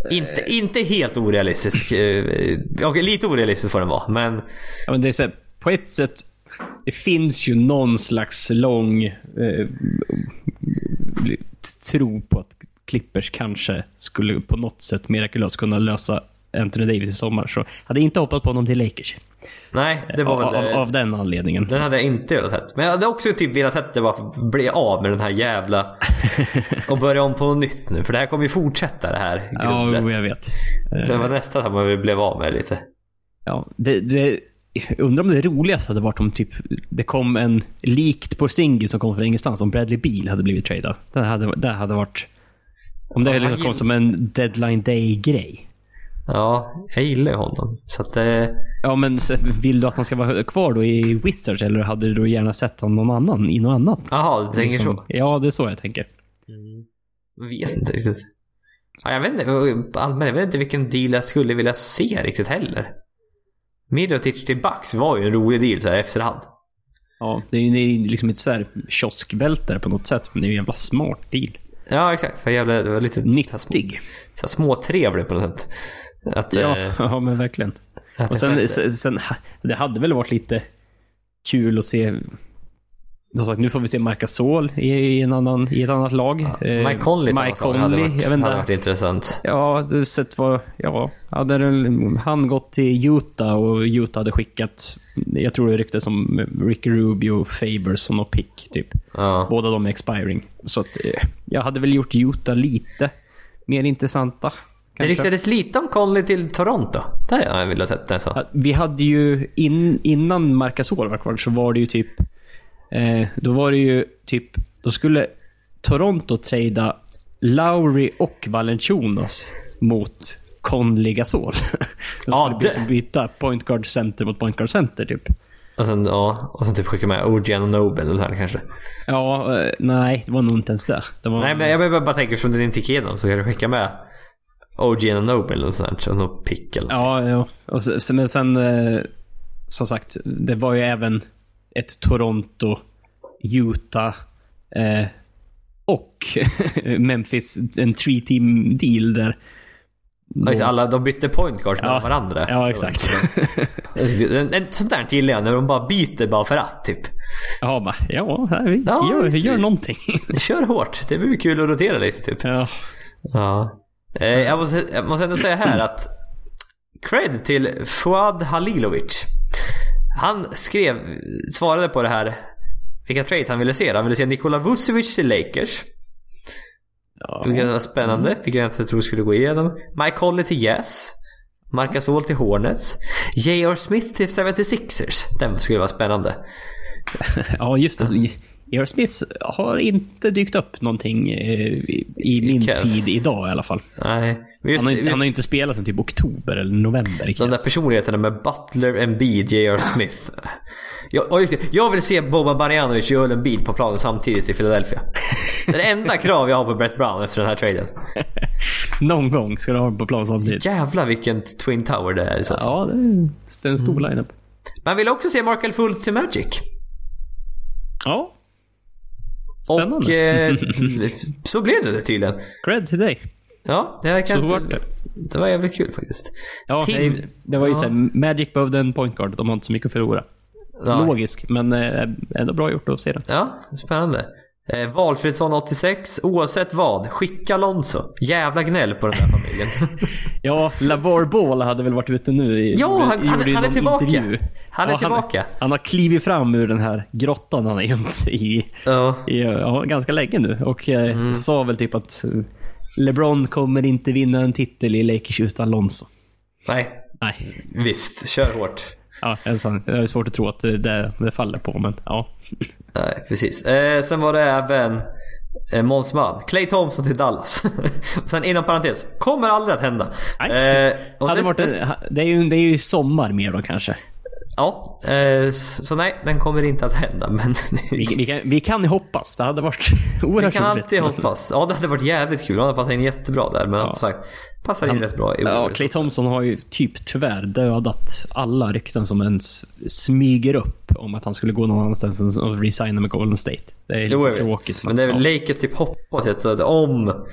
Inte, inte helt orealistisk. Eh, okej, lite orealistisk får den vara, men... Ja, men det är så här, på ett sätt, det finns ju någon slags lång eh, tro på att Clippers kanske skulle på något sätt mirakulöst kunna lösa Anthony Davis i sommar. Så hade jag inte hoppat på honom till Lakers. Nej, det var väl... av, eh, av den anledningen. Den hade jag inte velat sett. Men jag hade också typ velat sett det bara bli av med den här jävla... och börja om på något nytt nu. För det här kommer ju fortsätta det här Ja, grundet. jo, jag vet. Så det var nästan att man blev av med det lite. Ja, det, det, undrar om det roligaste hade varit om typ det kom en likt på Singel som kom från ingenstans. Om Bradley Beal hade blivit tradad. Det hade, det hade varit... Om det Ja, liksom han kom gill- som en deadline day-grej. Ja, jag gillar ju honom. Så att eh, Ja, men så vill du att han ska vara kvar då i Wizards eller hade du då gärna sett honom någon annan, i något annat? Jaha, du tänker Liksom- så. Ja, det är så jag tänker. Jag vet inte riktigt. Ja, jag vet inte, allmänt, jag vet inte vilken deal jag skulle vilja se riktigt heller. Mirotic till Bucks var ju en rolig deal så här efterhand. Ja, det är ju det liksom inte så här kioskvältare på något sätt, men det är ju en jävla smart deal. Ja, exakt. För jävla, det var lite Nyttig. så här småtrevlig på något sätt. Att, Ja, eh, ja men verkligen. Och sen, sen, det hade väl varit lite kul att se som sagt, nu får vi se Marc Gasol i, i, en annan, i ett annat lag. Eh, Mike Conley till Mike lag hade Conley, varit, jag vet hade varit intressant. Ja, sett vad... Ja, hade han gått till Utah och Utah hade skickat... Jag tror det ryktes som Ricky Rubio, som någon pick, typ. Ja. Båda de är expiring. Så att eh, jag hade väl gjort Utah lite mer intressanta. Det kanske. ryktades lite om Conley till Toronto. Där hade jag velat sett. Ja, Vi hade ju in, innan Marcasol var kvar så var det ju typ... Eh, då var det ju typ... Då skulle Toronto trada Lowry och Valenciunas mot Conley Gasol. De Ja, skulle liksom det- byta point guard center mot point guard center typ. Och sen, ja, och sen typ skicka med OG och Nobel eller här kanske. Ja, eh, nej, det var nog inte ens det. det var, Nej men jag bara, bara tänker eftersom den inte gick igenom så kan du skicka med OG och Nobel och sånt där. Så någon pick eller Ja, ja. Och så- men sen, eh, som sagt, det var ju även ett Toronto, Utah eh, och Memphis, en three team deal där. Det, alla, de bytte point guards med Ja. varandra. Ja, exakt. Sånt där gillar jag när de bara byter bara för att typ. Ja, bara, ja, vi Ja, gör, visst. gör någonting. Kör hårt. Det blir kul att rotera lite typ. ja. Ja. Eh, jag, måste, jag måste ändå säga här att cred till Fuad Halilovic. Han skrev, svarade på det här vilka trades han ville se. Han ville se Nikola Vucevic till Lakers. Ja. Vilket var spännande. Vilket jag inte tror skulle gå igenom. Mike Conley till Yes. Marcus All till Hornets. J.R. Smith till 76ers. Den skulle vara spännande. ja, just det. J.R. Smith har inte dykt upp någonting eh, i, i min feed idag i alla fall. Nej. Men just, Han har, inte, just han har inte spelat sedan typ oktober eller november. de där personligheterna med Butler, Embiid, J.R. Smith. Jag, jag vill se Boban Marjanovic och Joel Embiid på planen samtidigt i Philadelphia. Det enda krav jag har på Brett Brown efter den här traden. Någon gång ska du ha på plan samtidigt. Jävlar vilken Twin Tower det är. i Så. Ja, det är en stor Mm. lineup. Man vill också se Markel Fultz till Magic. Ja. Spännande. Och eh, så blev det tydligen. Cred till dig. Ja, det, Så kan, vart det. det var jävligt kul faktiskt. Ja, Tim- det, det var ju Ja. såhär, Magic behövde en point guard. De har inte så mycket att förlora. Ja. Logisk, men eh, ändå bra gjort att se det. Ja, spännande. Eh, Valfridsson 86, oavsett vad, skicka Alonso. Jävla gnäll på den här familjen. Ja, Lavar Ball hade väl varit ute nu i, Ja, han- gjorde han- han är tillbaka. intervju. Han är Ja, tillbaka. Han, han har klivit fram ur den här grottan han har gömt sig i, ja. i ja, ganska länge nu. Och eh, Mm. sa väl typ att eh, LeBron kommer inte vinna en titel i Lakers utan Alonso. Nej, Nej, visst. Kör hårt. Ja, är sant. det är svårt att tro att det, det, faller på, men ja. Nej, precis. Eh, sen var det även eh, Måns Mann. Clay Thompson till Dallas. Sen inom parentes, kommer aldrig att hända. Nej. Eh, det- varit det, är ju, det är ju sommar mer då kanske. Ja, eh, så nej, den kommer inte att hända. Men Vi, vi, kan, vi kan ju hoppas. Det hade varit vi oerhört kan roligt. alltid hoppas. Ja, det hade varit jävligt kul. Han hade passat in jättebra där. Men som sagt, passar in rätt bra i Ja, Clay. Thompson har ju typ tyvärr dödat alla rykten som ens smyger upp om att han skulle gå någon annanstans att resigna med Golden State. Det är lite tråkigt. Men det är väl ja. Lakers typ hoppas att om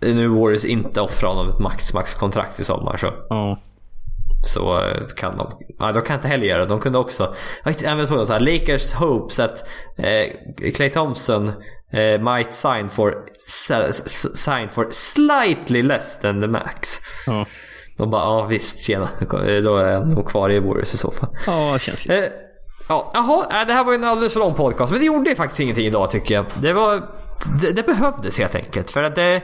nu Warriors inte offrar honom ett max max kontrakt i sommar så, ja. så eh, kan de. Nej, de kan inte heller göra det. De kunde också. Jag såg något så här. Lakers hopes att eh, Clay Thompson eh, might sign for sign for slightly less than the max. Ja, De bara ja visst tjena. Då är han nog kvar i Warriors i så fall. ja känsligt. Eh, ja, jaha, äh, det här var ju en alldeles för lång podcast. Men det gjorde faktiskt ingenting idag tycker jag. Det var... Det, det behövdes helt enkelt. För att det...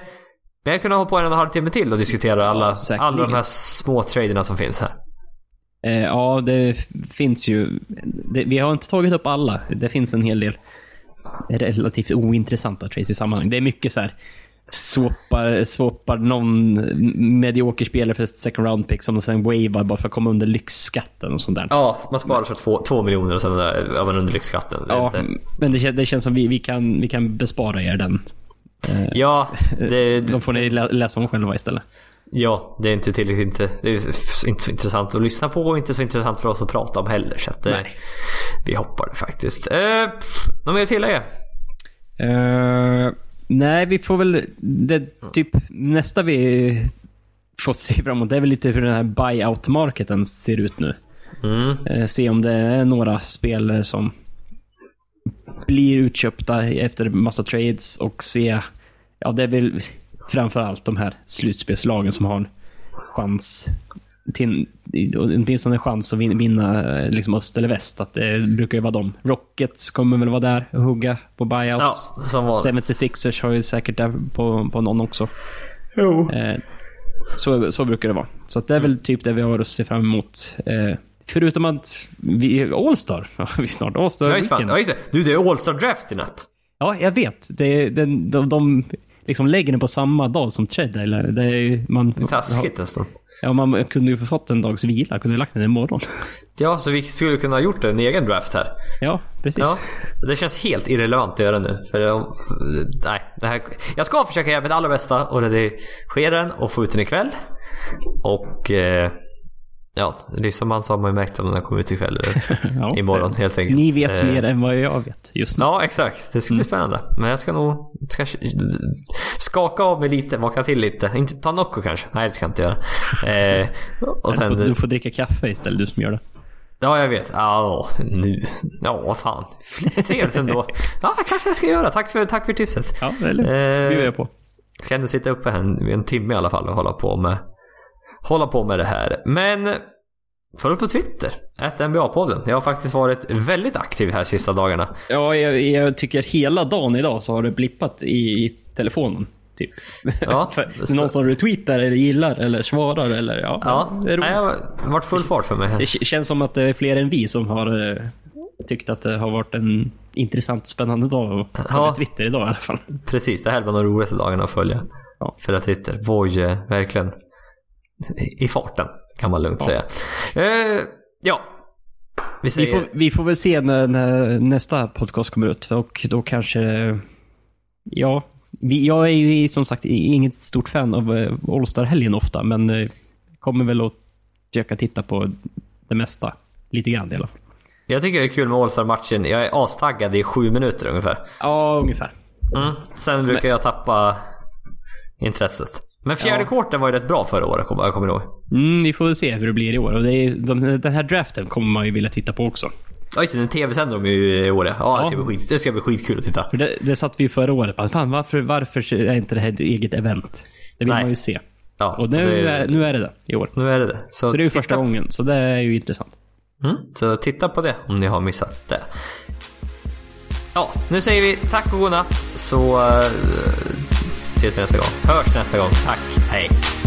Vi hade kunnat hålla på en och en halv timme till och diskutera alla, säkerligen. alla de här små traderna som finns här. Eh, ja, det finns ju... Det, vi har inte tagit upp alla. Det finns en hel del relativt ointressanta trades i sammanhang. Det är mycket så här swappar, swappar någon medioker spelare för ett second round pick som de sen wavar bara för att komma under lyxskatten och sånt där. Ja, man sparar så två, två miljoner och sen är man under lyxskatten. Ja, inte- men det, kän- det känns som vi, vi, kan, vi kan bespara er den. ja, det, Då får ni lä- läsa om själva istället. Ja, det är inte tillräckligt inte, det är inte så intressant att lyssna på och inte så intressant för oss att prata om heller. Så att, eh, Nej. vi hoppar det faktiskt. Eh, något mer att tillägga? Eh, nej, vi får väl... Det, typ nästa vi får se framåt, det är väl lite hur den här buyout-marketen ser ut nu. Mm. Eh, se om det är några spelare som blir utköpta efter massa trades och se... Ja, det är väl framförallt de här slutspelslagen som har en chans till åtminstone en chans att vin- vinna eh, liksom öst eller väst. Att det brukar ju vara de. Rockets kommer väl vara där och hugga på Ja, buyouts. som vanligt. 76ers har ju säkert där på, på någon också. Jo. Eh, så, så brukar det vara. Så att det är väl typ det vi har att se fram emot. Eh, förutom att vi... Allstar. Ja, vi är snart Ja, just. Ja, just det. Du, det är All-Star Draft i natt. Ja, jag vet. Det, den, de, de liksom lägger den på samma dag som. Eller det är, man, Taskigt nästan. Ja, man kunde ju få fått en dags vila. Kunde lagt den imorgon. Ja, så vi skulle kunna ha gjort en egen draft här. Ja, precis. Ja, det känns helt irrelevant att göra nu. För om, nej, det här, jag ska försöka göra mitt allra bästa och redigera den och få ut den ikväll. Och eh, ja, lyssnar man så har man ju märkt om den har kommit ut ikväll eller Ja. imorgon helt enkelt. Ni vet Eh, mer än vad jag vet just nu. Ja, exakt. Det ska bli spännande. Men jag ska nog ska skaka av mig lite, vakna till lite. Inte ta Nocco kanske. Nej, det ska jag inte göra. Eh, och du, får, sen, du får dricka kaffe istället, du som gör det. Ja, jag vet. Ja, nu. Ja, fan. Lite trevligt ändå. Ja, kanske jag ska göra. Tack för, tack för tipset. Ja, det är lugnt. Eh, Det gör jag på. Ska ändå sitta uppe här en, en timme i alla fall och hålla på med, hålla på med det här. Men följ på Twitter. Att NBA-podden. Jag har faktiskt varit väldigt aktiv här sista dagarna. Ja, jag, jag tycker hela dagen idag så har det blippat i, i telefonen. Typ. Ja, för, någon som retweetar eller gillar eller svarar eller ja. Ja, det är roligt. jag har varit full fart för mig här. Det känns som att det är fler än vi som har eh, tyckt att det har varit en intressant och spännande dag att följa Ja. Twitter idag i alla fall. Precis, det här var de roligaste dagarna att följa. Ja. Att Twitter. Voi är verkligen i farten kan man lugnt säga. Eh, ja. Vi Vi säger... får, vi får väl se när, när nästa podcast kommer ut och då kanske... Ja, vi, jag är ju som sagt inget stort fan av eh, All-Star-helgen ofta, men eh, kommer väl att försöka titta på det mesta. Lite grann i alla fall. Jag tycker det är kul med All-Star-matchen. Jag är astaggad i sju minuter ungefär. Ja, ungefär. Mm. Sen brukar jag tappa intresset. Men fjärde Ja. var ju rätt bra förra året, kommer jag kommer ihåg. Mm, vi får väl se hur det blir i år. Och är, de, den här draften kommer man ju vilja titta på också. Ja just det, den tv-sänder de ju i år. Ja, Ja. Det, ska bli skit, det ska bli skitkul att titta. För det, det satt vi ju förra året. Fan, varför, varför är inte det här ett eget event? Det vill Nej. man ju se. Ja, Och nu, det- är, nu är det det i år. nu är det det. Så det är ju titta- första gången, så det är ju intressant. Mm, så titta på det om ni har missat det. Ja, nu säger vi tack och godnatt så uh, ses vi nästa gång. Hörs nästa gång. Tack, hej.